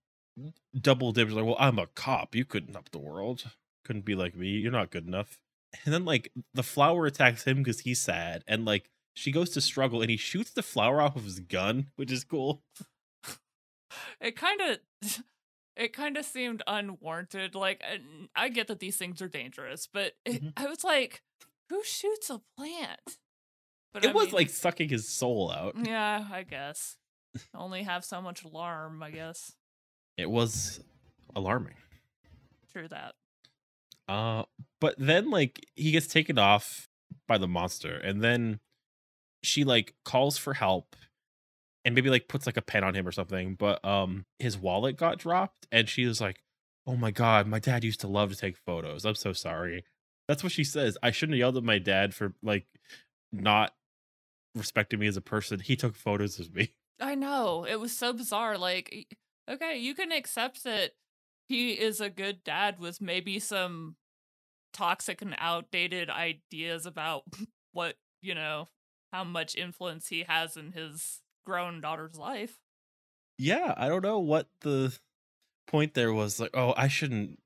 double dips like, well, I'm a cop. You couldn't help the world. Couldn't be like me. You're not good enough. And then like the flower attacks him because he's sad. And like she goes to struggle and he shoots the flower off of his gun, which is cool. It kind of. <laughs> It kind of seemed unwarranted. Like, I get that these things are dangerous, but it, Mhm. I was like, who shoots a plant? But It I was mean, like sucking his soul out. Yeah, I guess. Only have so much alarm, I guess. It was alarming. True that. Uh but then like he gets taken off by the monster and then she like calls for help and maybe like puts like a pen on him or something but um his wallet got dropped and she was like oh my god my dad used to love to take photos i'm so sorry that's what she says i shouldn't have yelled at my dad for like not respecting me as a person he took photos of me I know. It was so bizarre. Like, okay, you can accept that he is a good dad with maybe some toxic and outdated ideas about <laughs> what, you know, how much influence he has in his grown daughter's life. yeah i don't know what the point there was like oh i shouldn't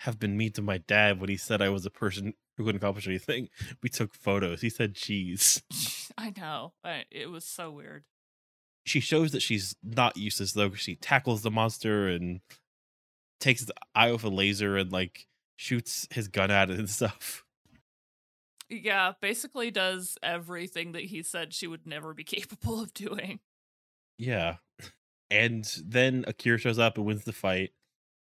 have been mean to my dad when he said i was a person who couldn't accomplish anything we took photos he said cheese <laughs> I know. I, it was so weird. She shows that she's not useless though she tackles the monster and takes the eye off a laser and like shoots his gun at it and stuff Yeah, basically does everything that he said she would never be <laughs> capable of doing. yeah and then akira shows up and wins the fight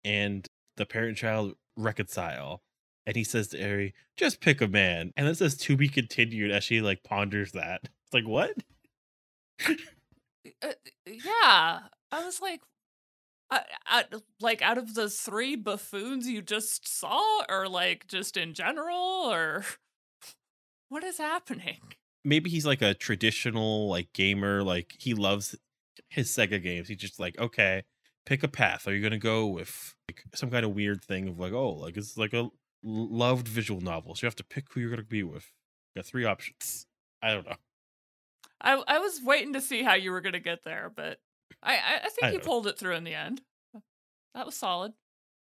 and the parent child reconcile and he says to Ari, just pick a man. And it says to be continued as she like ponders that. It's like, what? <laughs> Uh, yeah, I was like, I, I, like out of the three buffoons you just saw, or like just in general, or <laughs> what is happening? maybe he's like a traditional like gamer like he loves his sega games he's just like okay pick a path are you gonna go with like some kind of weird thing of like oh like it's like a loved visual novel so you have to pick who you're gonna be with you got three options i don't know I, I was waiting to see how you were gonna get there, but I, I, I think I you know. pulled it through in the end. That was solid.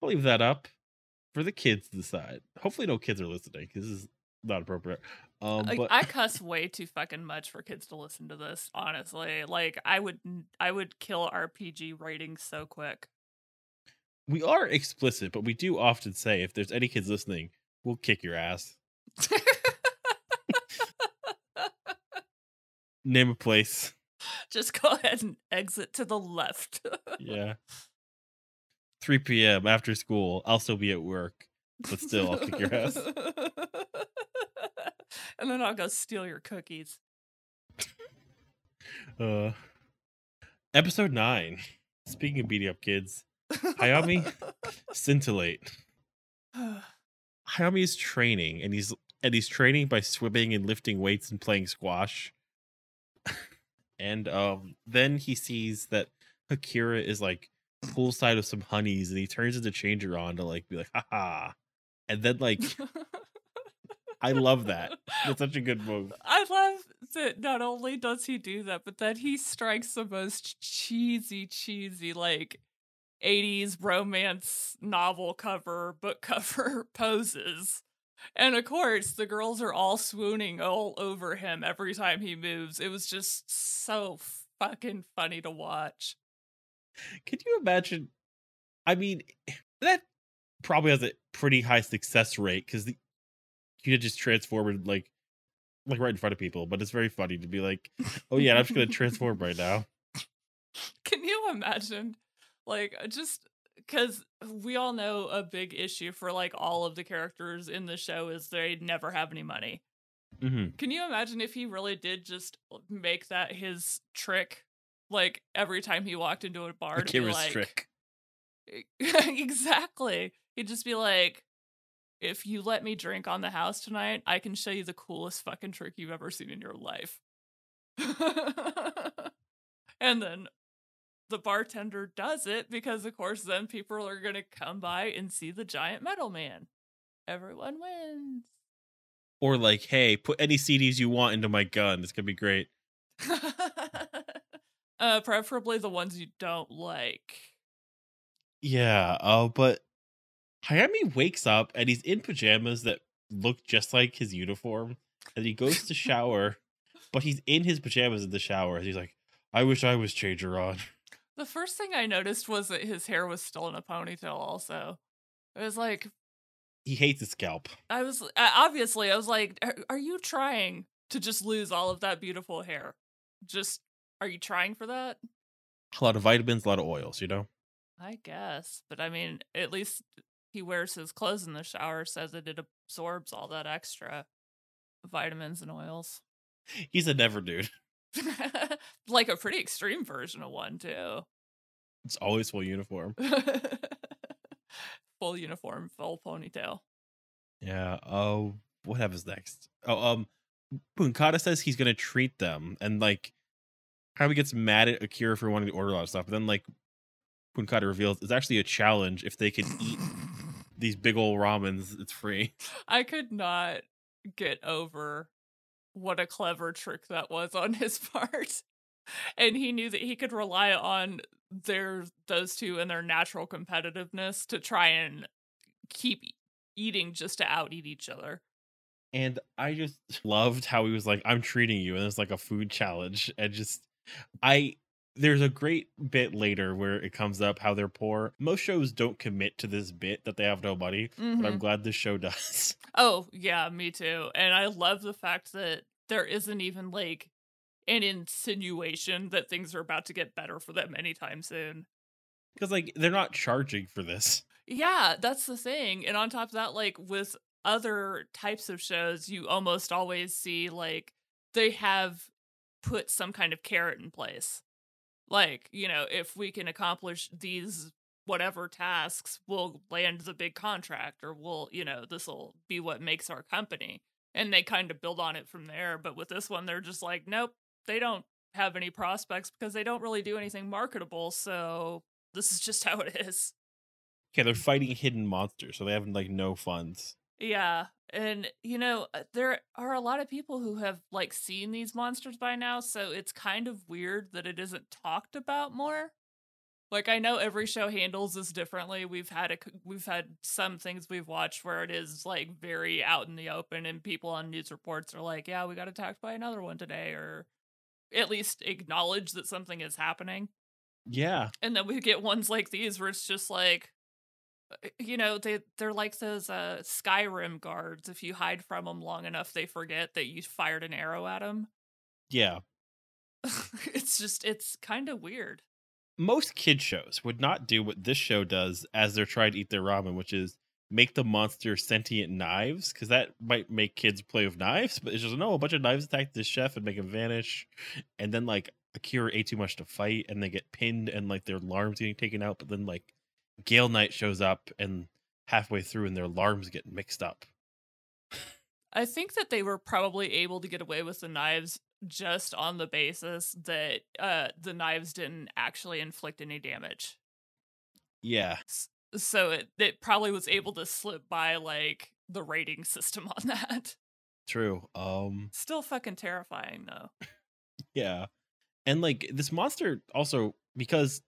i'll leave that up for the kids to decide hopefully no kids are listening because this is not appropriate um but I cuss way too fucking much for kids to listen to this. Honestly, like I would, I would kill RPG ratings so quick. we are explicit but we do often say if there's any kids listening we'll kick your ass <laughs> name a place Just go ahead and exit to the left. yeah 3 p.m after school i'll still be at work but still i'll kick your ass <laughs> and then I'll go steal your cookies. uh episode 9 speaking of beating up kids Hayami? <laughs> scintillate <sighs> hayami is training and he's and he's training by swimming and lifting weights and playing squash and um then he sees that akira is like poolside with some honeys and he turns into Changerion to like be like haha and then like I love that. That's such a good move. <laughs> I love that not only does he do that, but then he strikes the most cheesy, cheesy, like 80s romance novel cover, book cover <laughs> poses. And of course, the girls are all swooning all over him every time he moves. It was just so fucking funny to watch. Can you imagine? I mean, <sighs> that probably has a pretty high success rate because you could just transform like, like right in front of people. But it's very funny to be like, "Oh yeah, I'm just gonna transform right now." <laughs> Can you imagine? Like, just because we all know a big issue for like all of the characters in the show is they never have any money. hmm Can you imagine if he really did just make that his trick? Like every time he walked into a bar, The to be like, trick. <laughs> exactly. He'd just be like, if you let me drink on the house tonight, I can show you the coolest fucking trick you've ever seen in your life. <laughs> and then the bartender does it because, of course, then people are going to come by and see the giant metal man. Everyone wins. Or like, "Hey, put any CDs you want into my gun. It's gonna be great." <laughs> uh, preferably the ones you don't like. Yeah. Oh, but Hayami wakes up and he's in pajamas that look just like his uniform, and he goes to <laughs> shower, but he's in his pajamas in the shower. And he's like, "I wish I was Changerion." The first thing I noticed was that his hair was still in a ponytail. Also, it was like He hates his scalp. I was uh, obviously I was like, are, are you trying to just lose all of that beautiful hair? Just are you trying for that? A lot of vitamins, a lot of oils. You know. I guess, but I mean, at least he wears his clothes in the shower, says that it absorbs all that extra vitamins and oils. He's a never dude. <laughs> like a pretty extreme version of one too. It's always full uniform. <laughs> full uniform, full ponytail. Yeah. Oh, what happens next? Oh, um, Punkata says he's gonna treat them, and like, Harvey gets mad at Akira for wanting to order a lot of stuff, but then like, Punkata reveals it's actually a challenge if they can eat <laughs> these big old ramens. It's free. I could not get over what a clever trick that was on his <laughs> part. And he knew that he could rely on their those two and their natural competitiveness to try and keep eating just to out eat each other. And I just <laughs> loved how he was like, "I'm treating you," and it's like a food challenge, and just I. There's a great bit later where it comes up how they're poor. Most shows don't commit to this bit that they have no money, but I'm Mhm. glad this show <laughs> does. Oh, yeah, me too. And I love the fact that there isn't even like an insinuation that things are about to get better for them anytime soon. Because like they're not charging for this. Yeah, that's the thing. And on top of that, like with other types of shows, you almost always see like they have put some kind of carrot in place. Like, you know, if we can accomplish these whatever tasks, we'll land the big contract or we'll, you know, this will be what makes our company. And they kind of build on it from there. But with this one, they're just like, nope, they don't have any prospects because they don't really do anything marketable. So this is just how it is. Okay, they're fighting hidden monsters, so they have like no funds. Yeah. And you know, uh, there are a lot of people who have like seen these monsters by now, so it's kind of weird that it isn't talked about more. Like I know every show handles this differently. We've had a we've had some things we've watched where it is like very out in the open and people on news reports are like, "Yeah, we got attacked by another one today," or at least acknowledge that something is happening. Yeah, And then we get ones like these where it's just like you know, they they're like those uh Skyrim guards. If you hide from them long enough, they forget that you fired an arrow at them. yeah. <laughs> it's just it's kind of weird. Most kid shows would not do what this show does as they're trying to eat their ramen, which is make the monster sentient knives, because that might make kids play with knives. But it's just no, a bunch of knives attack this chef and make him vanish, and then like Akira ate too much to fight, and they get pinned, and like their alarms getting taken out. But then like Gale Knight shows up, and halfway through, and their alarms get mixed up. I think that they were probably able to get away with the knives just on the basis that uh the knives didn't actually inflict any damage. Yeah, So it it probably was able to slip by like the rating system <laughs> on that. True. Um Still fucking terrifying though. <laughs> yeah. And like this monster also because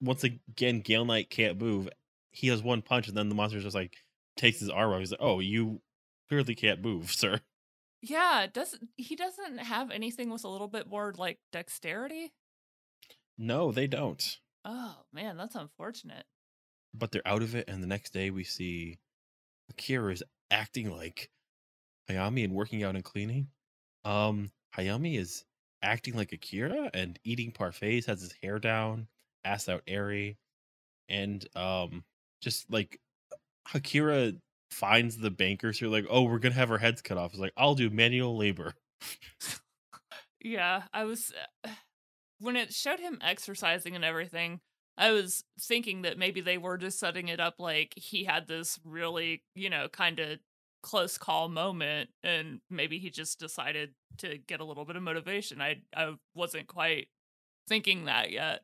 once again Gale Knight can't move, he has one punch and then the monster just like takes his arm off. He's like, Oh, you clearly can't move, <laughs> sir. Yeah, doesn't he doesn't have anything with a little bit more like dexterity? No, they don't. Oh man, that's unfortunate. But they're out of it, and the next day we see Akira is acting like Hayami and working out and cleaning. Um, Hayami is acting like Akira and eating parfaits, has his hair down, ass out airy, and um, just like Akira finds the bankers who are like, "Oh, we're gonna have our heads cut off." It's like, "I'll do manual labor." Yeah, I was uh, when it showed him exercising and everything. I was thinking that maybe they were just setting it up like he had this really, you know, kind of close call moment and maybe he just decided to get a little bit of motivation. I I wasn't quite thinking that yet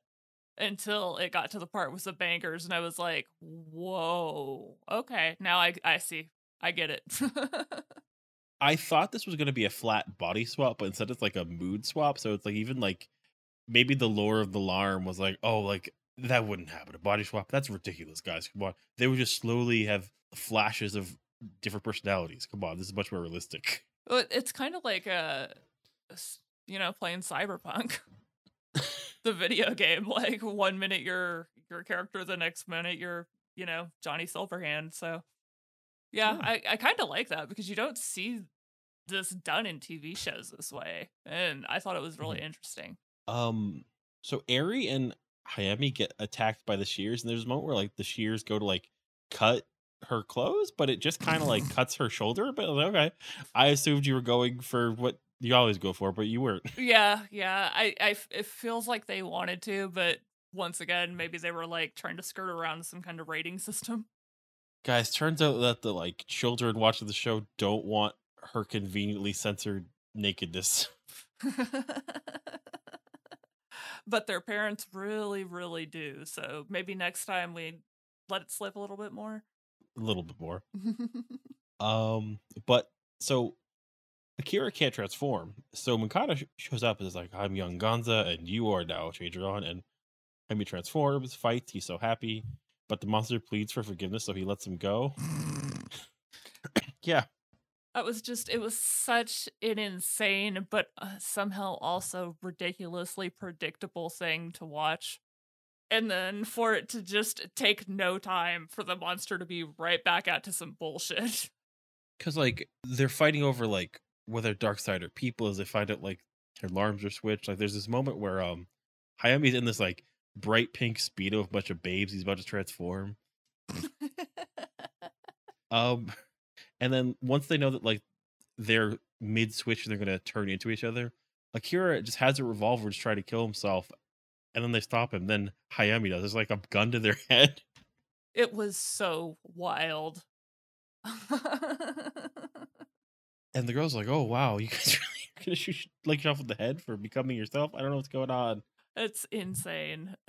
until it got to the part with the bankers and I was like, "Whoa. Okay, now I I see. I get it." <laughs> I thought this was gonna be a flat body swap, but instead it's like a mood swap. So it's like even like maybe the lore of the alarm was like, oh, like that wouldn't happen. A body swap, that's ridiculous, guys. Come on. They would just slowly have flashes of different personalities. Come on, this is much more realistic. Well, it's kind of like uh, a, you know, playing Cyberpunk, <laughs> the video game. <laughs> Like one minute you're your character, the next minute you're, you know, Johnny Silverhand. So, yeah, Yeah. I I kind of like that because you don't see this done in TV shows this way, and I thought it was really interesting. Um, so Eri and Hayami get attacked by the shears, and there's a moment where like the shears go to like cut her clothes, but it just kind of like <laughs> cuts her shoulder. But like, okay, I assumed you were going for what you always go for, it, but you weren't. <laughs> Yeah, yeah, I, I, it feels like they wanted to, but once again, maybe they were like trying to skirt around some kind of rating system. Guys, turns out that the like children watching the show don't want her conveniently censored nakedness. <laughs> <laughs> but their parents really, really do. So maybe next time we let it slip a little bit more. a little bit more. Um, but so Akira can't transform. So Mikado sh- shows up and is like, I'm young Gonza, and you are now Chadron. And Hemi transforms, fights, he's so happy. But the monster pleads for forgiveness, so he lets him go. <coughs> yeah. That was just, it was such an insane, but uh, somehow also ridiculously predictable thing to watch. And then for it to just take no time for the monster to be right back out to some bullshit. <laughs> Because, like, they're fighting over, like, whether dark side or people as they find out, like, their alarms are switched. Like, there's this moment where, um, Hayami's in this, like, bright pink speedo with a bunch of babes. He's about to transform. <laughs> Um, <laughs> and then once they know that like they're mid switch and they're gonna turn into each other, Akira just has a revolver to try to kill himself, and then they stop him. Then Hayami does. There's like a gun to their <laughs> head. it was so wild. And the girl's like, "Oh wow, you <laughs> guys really are gonna shoot like yourself in the head for becoming yourself? I don't know what's going on." it's insane. <laughs>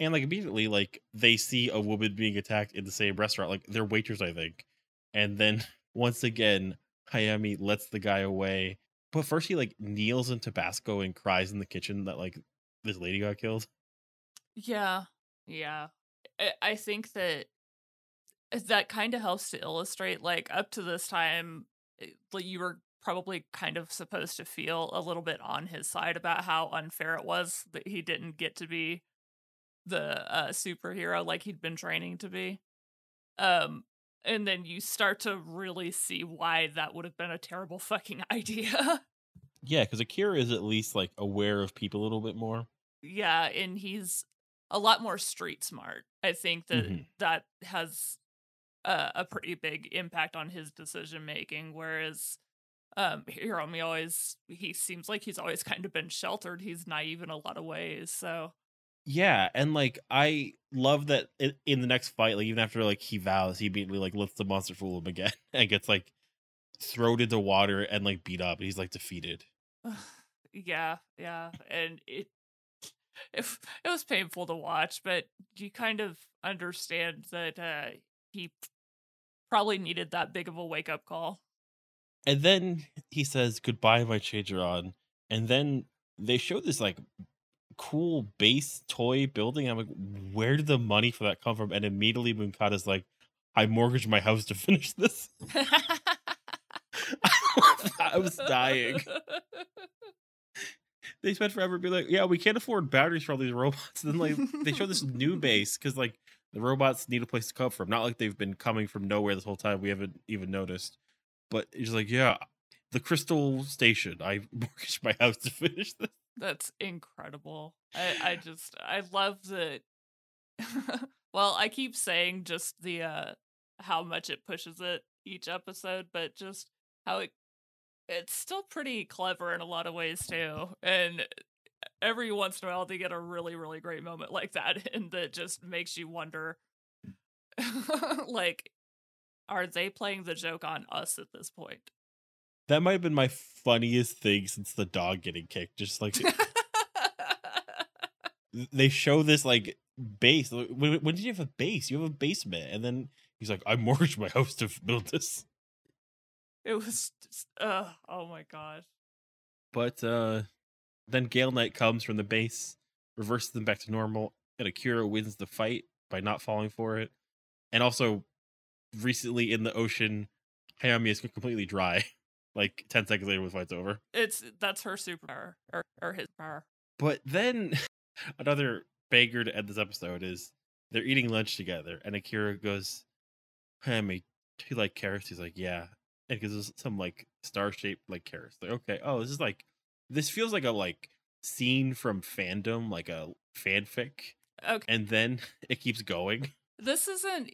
And like immediately, like they see a woman being attacked in the same restaurant, like they're waiters, I think. And then <laughs> once again, Hayami lets the guy away. But first, he like kneels in Tabasco and cries in the kitchen that like this lady got killed. Yeah, yeah. I, I think that that kind of helps to illustrate, like, up to this time, eh, like, you were probably kind of supposed to feel a little bit on his side about how unfair it was that he didn't get to be the uh, superhero like he'd been training to be. Um, and then you start to really see why that would have been a terrible <laughs> fucking idea. Yeah, because Akira is at least like aware of people a little bit more. yeah and he's a lot more street smart i think that Mhm. that has a, a pretty big impact on his decision making whereas um hiromi always he seems like he's always kind of been sheltered he's naive in a lot of ways so Yeah, and like I love that in the next fight, like even after like he vows, he immediately like lets the monster fool him again <laughs> and gets like thrown into water and like beat up. He's like defeated. <sighs> yeah yeah and it <laughs> it, it was painful to watch but you kind of understand that uh he probably needed that big of a wake up call And then he says goodbye, my on. And then they show this like cool base toy building. I'm like, where did the money for that come from? And immediately Moncada's like, I mortgaged my house to finish this. <laughs> <laughs> I was dying. They spent forever being like, yeah, we can't afford batteries for all these robots. And then like they show this new base because like the robots need a place to come from. Not like they've been coming from nowhere this whole time. We haven't even noticed. But he's like, yeah, the Crystal Station. I <laughs> mortgaged my house to finish this. That's incredible. I, I just I love that. <laughs> well, I keep saying just the uh how much it pushes it each episode, but just how it it's still pretty clever in a lot of ways too. And every once in a while they get a really, really great moment like that <laughs> and that just makes you wonder <laughs> like are they playing the joke on us at this point? That might have been my funniest thing since the dog getting kicked. Just like <laughs> they show this like base. When, when, did you have a base? You have a basement, and then he's like, "I mortgaged my house to build this." It was, just, uh, oh my god. But uh then Gale Knight comes from the base, reverses them back to normal, and Akira wins the fight by not falling for it. And also, recently in the ocean, Hayami is completely dry. <laughs> Like ten seconds later, when the fight's over. It's that's her superpower or or his power. But then <laughs> another banger to end this episode is they're eating lunch together, and Akira goes, "Hayami, do you like carrots?" He's like, "Yeah," and gives us some like star shaped like carrots. Like, okay, oh, this is like this feels like a like scene from fandom, like a fanfic. Okay. And then <laughs> it keeps going. This isn't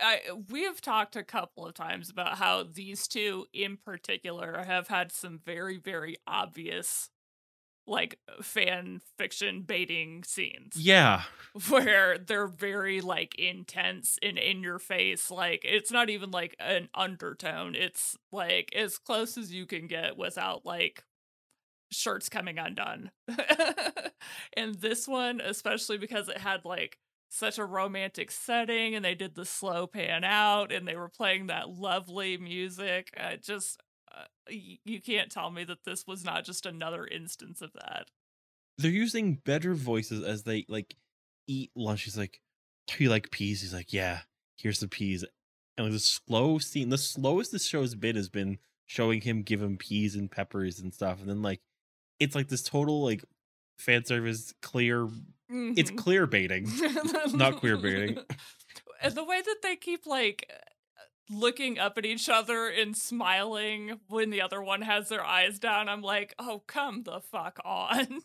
I we have talked a couple of times about how these two in particular have had some very very obvious like fan fiction baiting scenes. Yeah. <laughs> Where they're very like intense and in your face. Like it's not even like an undertone. It's like as close as you can get without like shirts coming undone. <laughs> and this one, especially because it had like such a romantic setting and they did the slow pan out and they were playing that lovely music. I just uh, y- you can't tell me that this was not just another instance of that. They're using better voices as they like eat lunch. He's like, "Do you like peas?" He's like, "Yeah, here's the peas." And like the slow scene, the slowest this show's been has been showing him give him peas and peppers and stuff, and then like it's like this total like fan service clear. Mm-hmm. It's clear baiting, <laughs> <laughs> not queer baiting. <laughs> And the way that they keep like looking up at each other and smiling when the other one has their eyes down. I'm like, oh, come the fuck on.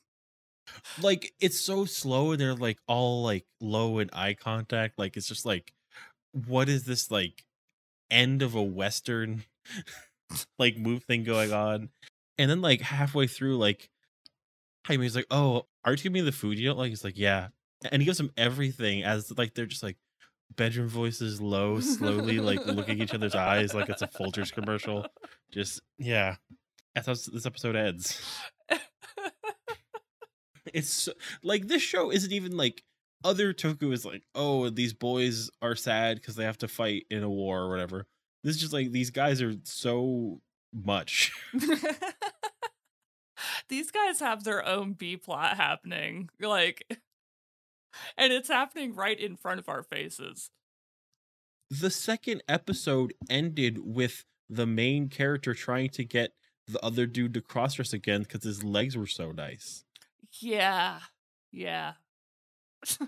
Like it's so slow and they're like all like low in eye contact. Like it's just like, what is this like end of a western like move thing going on? And then like halfway through, like Jaime's like, "Oh, aren't you giving me the food you don't like?" He's like, "Yeah," and he gives them everything as like they're just like, bedroom voices low, slowly like looking each other's eyes like it's a Folgers commercial. Just yeah. That's how this episode ends. <laughs> it's so, like this show isn't even like other toku is like, oh, these boys are sad because they have to fight in a war or whatever. This is just like these guys are so much. <laughs> these guys have their own B plot happening. Like <laughs> and it's happening right in front of our faces. The second episode ended with the main character trying to get the other dude to cross dress again because his legs were so nice. Yeah. Yeah. <laughs>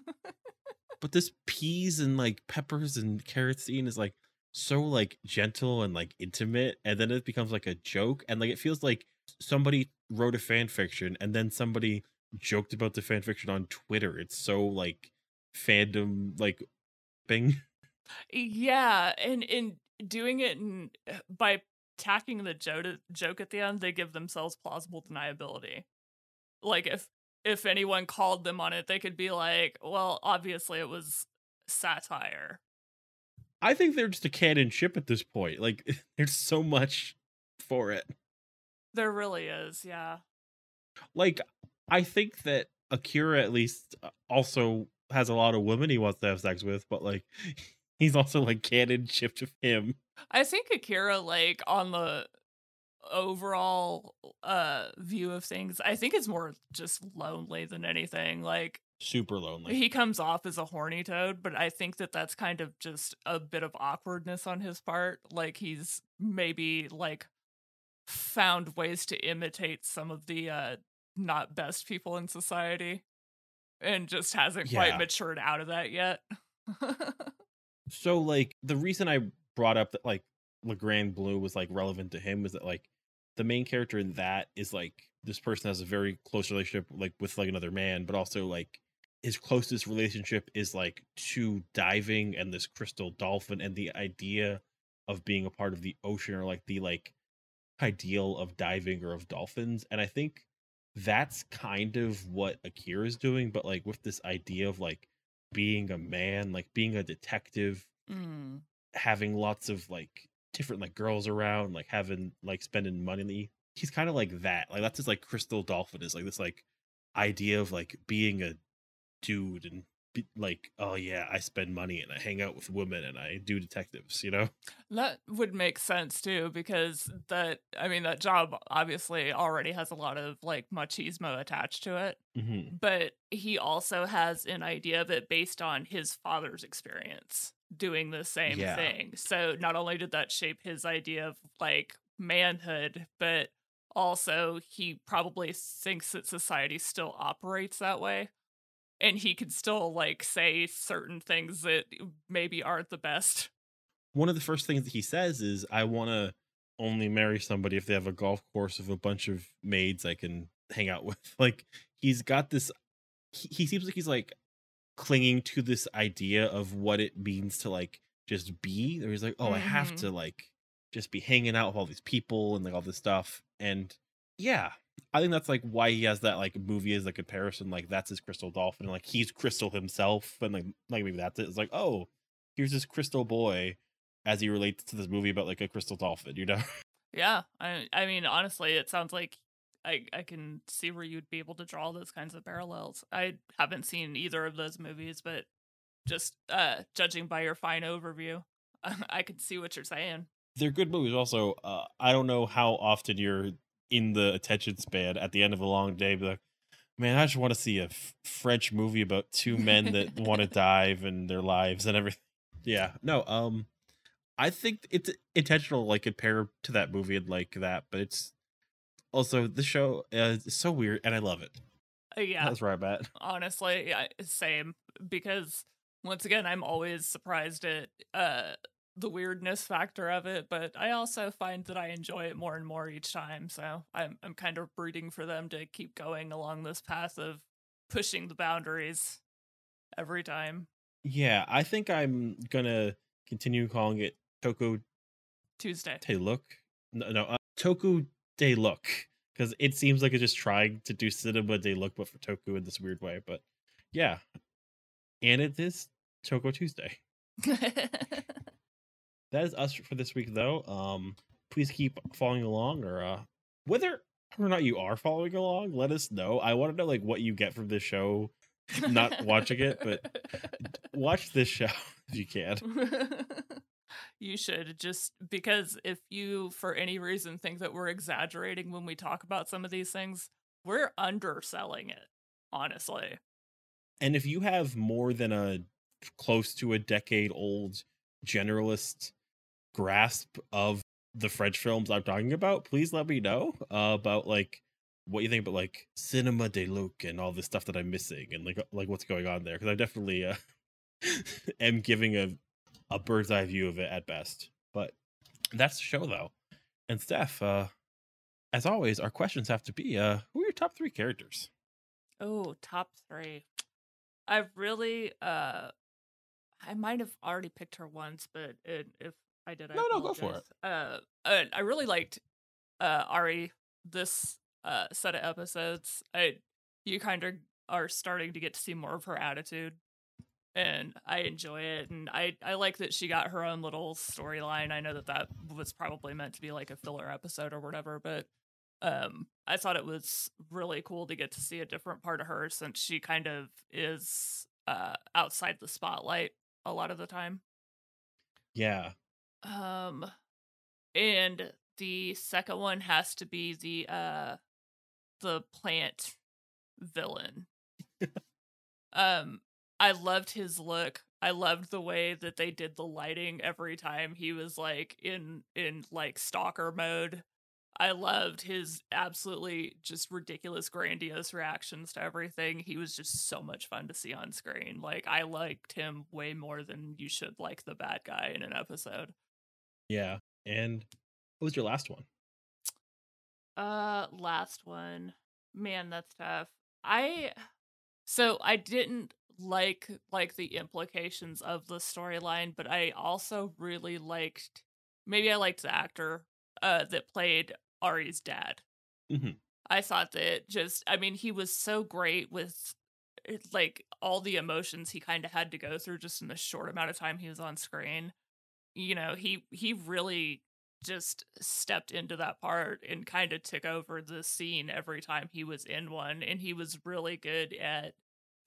but this peas and like peppers and carrot scene is like so like gentle and like intimate and then it becomes like a joke and like it feels like somebody wrote a fan fiction and then somebody joked about the fan fiction on Twitter. It's so like fandom like thing. <laughs> Yeah, and in doing it in, uh, by tacking the joke joke at the end, they give themselves plausible deniability. Like if if anyone called them on it, they could be like, "Well, obviously it was satire." I think they're just a canon ship at this point. Like <laughs> there's so much for it. There really is, yeah. Like I think that Akira at least uh, also has a lot of women he wants to have sex with, but like <laughs> he's also like canon shipped of him. I think Akira like on the overall uh view of things, I think it's more just lonely than anything. Like Super lonely. he comes off as a horny toad, but I think that that's kind of just a bit of awkwardness on his part. Like he's maybe like found ways to imitate some of the uh not best people in society and just hasn't Yeah. quite matured out of that yet. <laughs> So like the reason I brought up that like Le Grand Bleu was like relevant to him was that like the main character in that is like this person has a very close relationship like with like another man, but also like his closest relationship is like to diving and this crystal dolphin and the idea of being a part of the ocean or like the like ideal of diving or of dolphins. And I think that's kind of what Akira is doing, but like with this idea of like being a man, like being a detective, Mm. having lots of like different like girls around, like having like spending money. He's kind of like that. Like that's his like crystal dolphin is like this like idea of like being a dude and be, like oh yeah, I spend money and I hang out with women and I do detectives, you know? That would make sense too, because that I mean that job obviously already has a lot of like machismo attached to it. Mm-hmm. but he also has an idea of it based on his father's experience doing the same Yeah. thing. So not only did that shape his idea of like manhood, but also he probably thinks that society still operates that way. And he can still like say certain things that maybe aren't the best. One of the first things that he says is I want to only marry somebody if they have a golf course of a bunch of maids I can hang out with. <laughs> Like he's got this he, he seems like he's like clinging to this idea of what it means to like just be. Or he's like, "Oh, I have Mhm. to like just be hanging out with all these people and like all this stuff." And yeah, I think that's like why he has that like movie as a comparison. Like that's his crystal dolphin. Like he's crystal himself, and like like maybe that's it. It's like, oh, here's this crystal boy as he relates to this movie about like a crystal dolphin. You know? <laughs> Yeah. I I mean honestly it sounds like I I can see where you'd be able to draw those kinds of parallels. I haven't seen either of those movies, but just uh judging by your fine overview, <laughs> I could see what you're saying. They're good movies. Also, uh, I don't know how often you're in the attention span at the end of a long day. Be like, man, I just want to see a f- French movie about two men that <laughs> want to dive and their lives and everything. Yeah, no, um, I think it's intentional, like compare to that movie and like that, but it's also the show uh, is so weird and I love it. Uh, yeah. That's where I'm at. honestly yeah, same because once again i'm always surprised at uh the weirdness factor of it but i also find that i enjoy it more and more each time so i'm i'm kind of rooting for them to keep going along this path of pushing the boundaries every time Yeah, I think I'm gonna continue calling it Toko tuesday Te Look. No, no uh, Toku De Look. Because it seems like it's just trying to do cinéma du look, but for Toku in this weird way. But yeah. And it is Toko Tuesday. <laughs> That is us for this week, though. Um, please keep following along, or uh, whether or not you are following along, let us know. I want to know like what you get from this show. Not watching it, but <laughs> watch this show <laughs> if you can. <laughs> you should just because if you for any reason think that we're exaggerating when we talk about some of these things we're underselling it honestly And if you have more than a close to a decade old generalist grasp of the French films I'm talking about, please let me know uh, about like what you think about like cinéma du look and all the stuff that I'm missing and like like what's going on there because I definitely uh, <laughs> am giving a a bird's eye view of it at best. But that's the show though. And Steph, uh, as always, our questions have to be uh, who are your top three characters? oh top three I've really uh i might have already picked her once but it, if i did I No, no, go for uh, uh i really liked uh ari this uh set of episodes. I you kind of are starting to get to see more of her attitude and i enjoy it and i i like that she got her own little storyline. I know that that was probably meant to be like a filler episode or whatever but um i thought it was really cool to get to see a different part of her since she kind of is uh outside the spotlight a lot of the time. Yeah, um and the second one has to be the uh the plant villain. um I loved his look. I loved the way that they did the lighting every time he was like in in like stalker mode. I loved his absolutely just ridiculous grandiose reactions to everything. He was just so much fun to see on screen. Like I liked him way more than you should like the bad guy in an episode. Yeah. And what was your last one? Uh last one. Man, that's tough. I so I didn't like like the implications of the storyline, but I also really liked maybe I liked the actor uh that played Ari's dad. Mhm. I thought that just I mean he was so great with eh, like all the emotions he kind of had to go through just in the short amount of time he was on screen. You know, he he really just stepped into that part and kind of took over the scene every time he was in one and he was really good at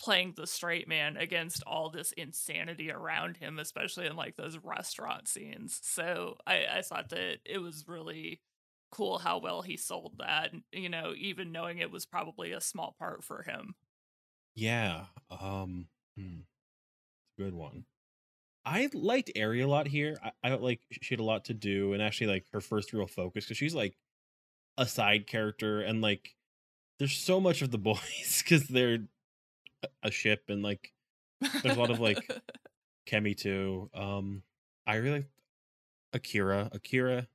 playing the straight man against all this insanity around him especially in like those restaurant scenes so i i thought that it was really cool how well he sold that you know even knowing it was probably a small part for him Yeah. Um hmm, good one. I liked Ari a lot here. I, I felt like she had a lot to do and actually like her first real focus because she's like a side character and like there's so much of the <laughs> boys because they're a- ship and like There's a lot of, like, <laughs> Kemi too. Um I really Akira. Akira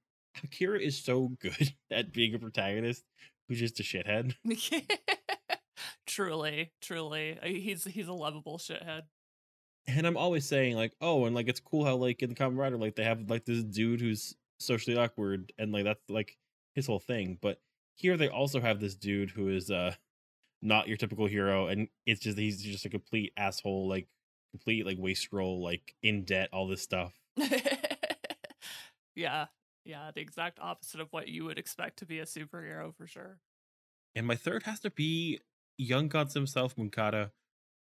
Akira is so good <laughs> at being a protagonist who's just a shithead. truly truly Uh, he's he's a lovable shithead And I'm always saying like, oh, and like it's cool how like in the Kamen Rider like they have like this dude who's socially awkward and like that's like his whole thing. But here they also have this dude who is uh not your typical hero and it's just he's just a complete asshole, like complete like wastrel, like in debt, all this stuff. <laughs> yeah yeah the exact opposite of what you would expect to be a superhero for sure And my third has to be Young Gods himself, Munkata,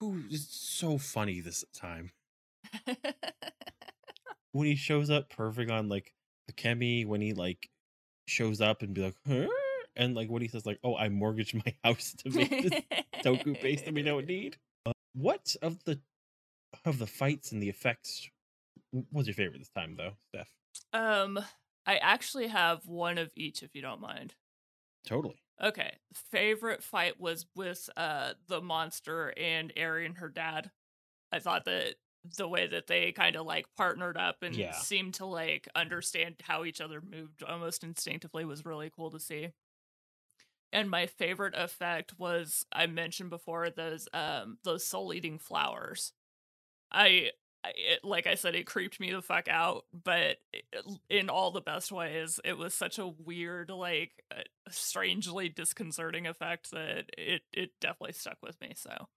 who is so funny this time. <laughs> when he shows up perfect on like Akemi, when he like shows up and be like, huh? and like when he says like, "Oh, I mortgaged my <laughs> house to make this toku base that we don't need." Uh, what of the of the fights and the effects w- was your favorite this time, though, Steph? um i actually have one of each if you don't mind Totally. Okay favorite fight was with uh the monster and Ari and her dad. I thought that the way that they kind of like partnered up and Yeah. seemed to like understand how each other moved almost instinctively was really cool to see. And my favorite effect was i mentioned before those um those soul eating flowers. I I- it, like I said, it creeped me the fuck out, but it- in all the best ways. It was such a weird, like, uh, strangely disconcerting effect that it it definitely stuck with me. So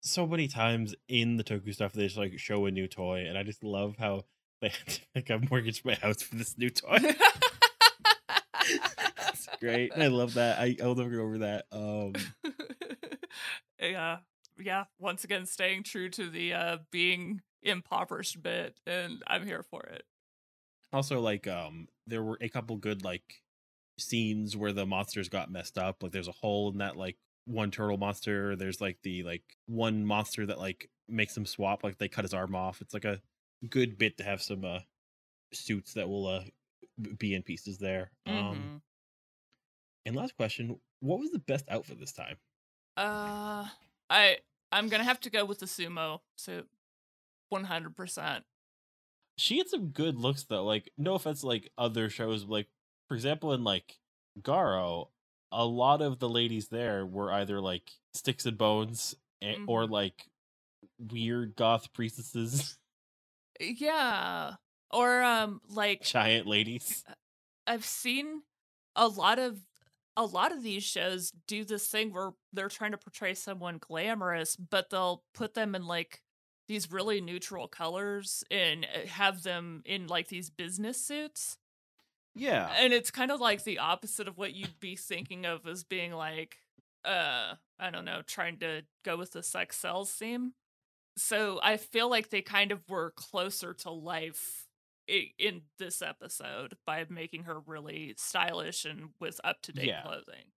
So many times in the Toku stuff, they just like show a new toy, and I just love how they <laughs> had to like I mortgaged my house for this new toy. <laughs> it's great. I love that. I I'll never get over that. Um, <laughs> yeah, yeah. Once again, staying true to the uh being impoverished bit, and I'm here for it. also like um there were a couple good like scenes where the monsters got messed up like there's a hole in that like one turtle monster there's like the like one monster that like makes them swap like they cut his arm off it's like a good bit to have some uh suits that will uh be in pieces there um Mhm. and last question what was the best outfit this time Uh, I I'm gonna have to go with the sumo suit, one hundred percent. she had some good looks though. Like, no offense, like other shows, like for example, in like Garo, a lot of the ladies there were either like sticks and bones, a- or Mhm. like weird goth priestesses, <laughs> Yeah, or um, like giant ladies. I've seen a lot of a lot of these shows do this thing where they're trying to portray someone glamorous, but they'll put them in like these really neutral colors and uh, have them in like these business suits. Yeah, And it's kind of like the opposite of what you'd be thinking of as being like uh I don't know, trying to go with the sex sells theme. So I feel like they kind of were closer to life in this episode by making her really stylish and with up to date Yeah. clothing.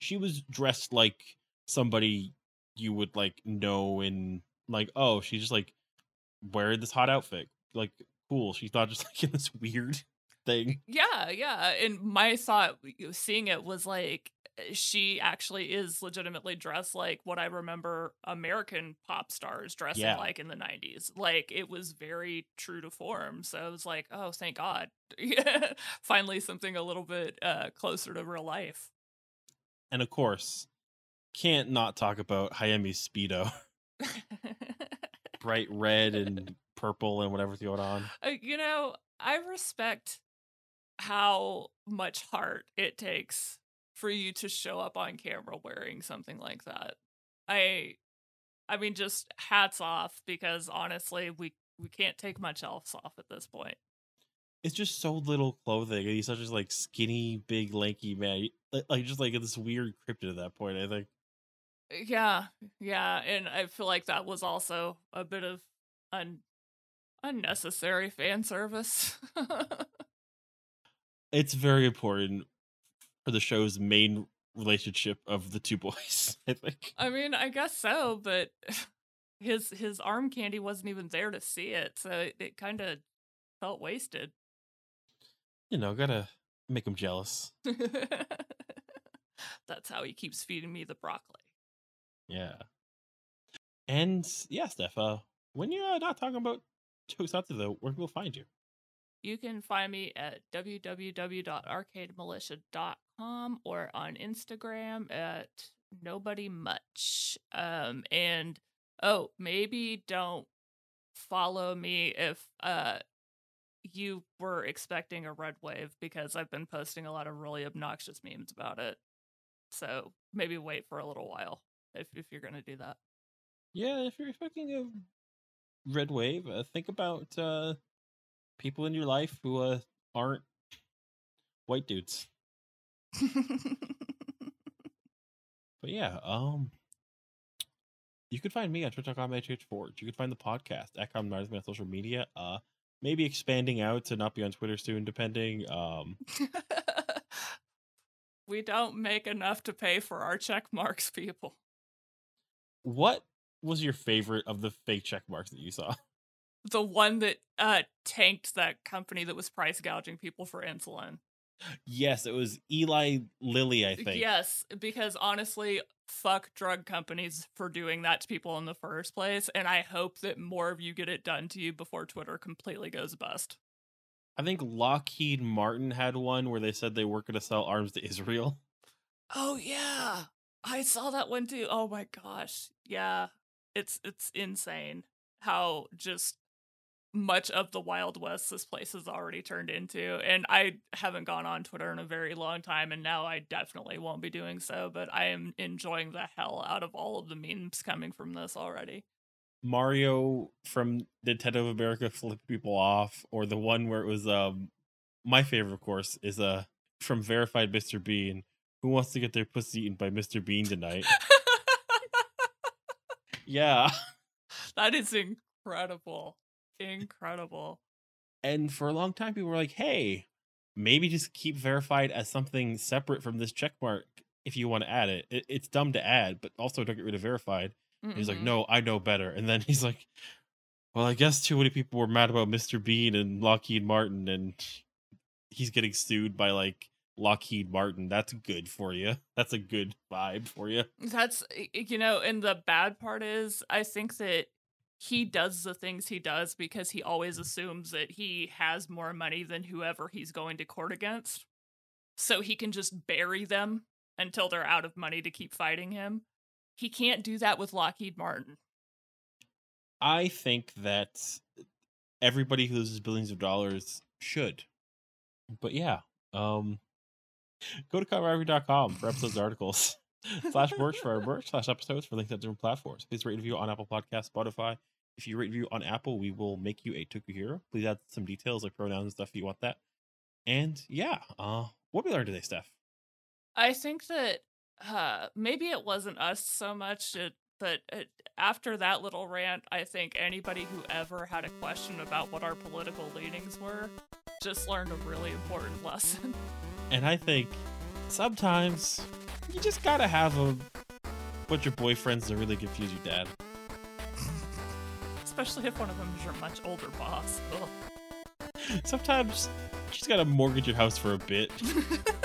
she was dressed like somebody you would like know and like oh she's just like wearing this hot outfit like cool she's not just <laughs> like in this weird thing Yeah, yeah. And my thought seeing it was like eh, she actually is legitimately dressed like what I remember American pop stars dressing Yeah. like in the 90s. Like it was very true to form. So I was like, oh, thank God. <laughs> Finally, something a little bit uh, closer to real life. and of course can't not talk about Hayami's speedo <laughs> <laughs> bright red and purple and whatever's going on Uh, you know, I respect how much heart it takes for you to show up on camera wearing something like that. I I mean just hats off because honestly, we we can't take much else off at this point. it's just so little clothing he's such a like skinny big lanky man like, like just like this weird cryptid at that point i think Yeah, yeah, and I feel like that was also a bit of un- unnecessary fan service. <laughs> it's very important for the show's main relationship of the two boys <laughs> i think I mean, I guess so, but <sighs> his his arm candy wasn't even there to see it, so it, it kind of felt wasted. you know gotta make him jealous <laughs> That's how he keeps feeding me the broccoli. Yeah and yeah steph uh when you're uh, not talking about tokusatsu though where can people find you You can find me at www.arcademilitia.com or on Instagram at nobody much. Um, and oh, maybe don't follow me if uh you were expecting a red wave because I've been posting a lot of really obnoxious memes about it. So maybe wait for a little while if if you're gonna do that. yeah if you're expecting a red wave uh, think about uh people in your life who uh aren't white dudes But yeah, um, you can find me on Twitter.com Forge. You can find the podcast at Common Minds on social media. Uh, maybe expanding out to not be on Twitter soon, depending. Um, <laughs> we don't make enough to pay for our check marks, people. What was your favorite of the fake check marks that you saw? The one that uh tanked that company that was price gouging people for insulin. yes, it was Eli Lilly. I think. Yes, because honestly, fuck drug companies for doing that to people in the first place, and I hope that more of you get it done to you before Twitter completely goes bust. I think Lockheed Martin had one where they said they were going to sell arms to Israel. Oh yeah. I saw that one too. Oh my gosh. Yeah. It's it's insane how just much of the Wild West this place has already turned into. And I haven't gone on Twitter in a very long time and now I definitely won't be doing so, but I am enjoying the hell out of all of the memes coming from this already. Mario from Nintendo of America flipped people off, or the one where it was um my favorite, of course, is uh from verified Mr. Bean. Who wants to get their pussy eaten by Mr. Bean tonight? <laughs> yeah. that is incredible. Incredible. And for a long time, people were like, "Hey, maybe just keep verified as something separate from this check mark if you want to add it. it it's dumb to add, but also don't get rid of verified." And he's like. "No, I know better." And then <laughs> he's like, "Well, I guess too many people were mad about Mr. Bean and Lockheed Martin, and he's getting sued by like Lockheed Martin. That's good for you. That's a good vibe for you." That's y- y- you know, and the bad part is I think that he does the things he does because he always assumes that he has more money than whoever he's going to court against. So he can just bury them until they're out of money to keep fighting him. He can't do that with Lockheed Martin. I think that everybody who loses billions of dollars should. But yeah, um, go to coverrivalry.com for episodes and articles. <laughs> slash merch for our merch slash episodes for links to different platforms. Please rate and review on Apple Podcast, Spotify. If you rate and review on Apple, we will make you a Toku hero. Please add some details like pronouns and stuff if you want that. And yeah, uh, what did we learn today, Steph? I think that uh maybe it wasn't us so much. It but uh, after that little rant, I think anybody who ever had a question about what our political leanings were just learned a really important <laughs> lesson. And I think sometimes you just gotta have a bunch of boyfriends to really confuse your dad. Especially if one of them is your much older boss. Ugh. Sometimes you just gotta mortgage your house for a bit. <laughs>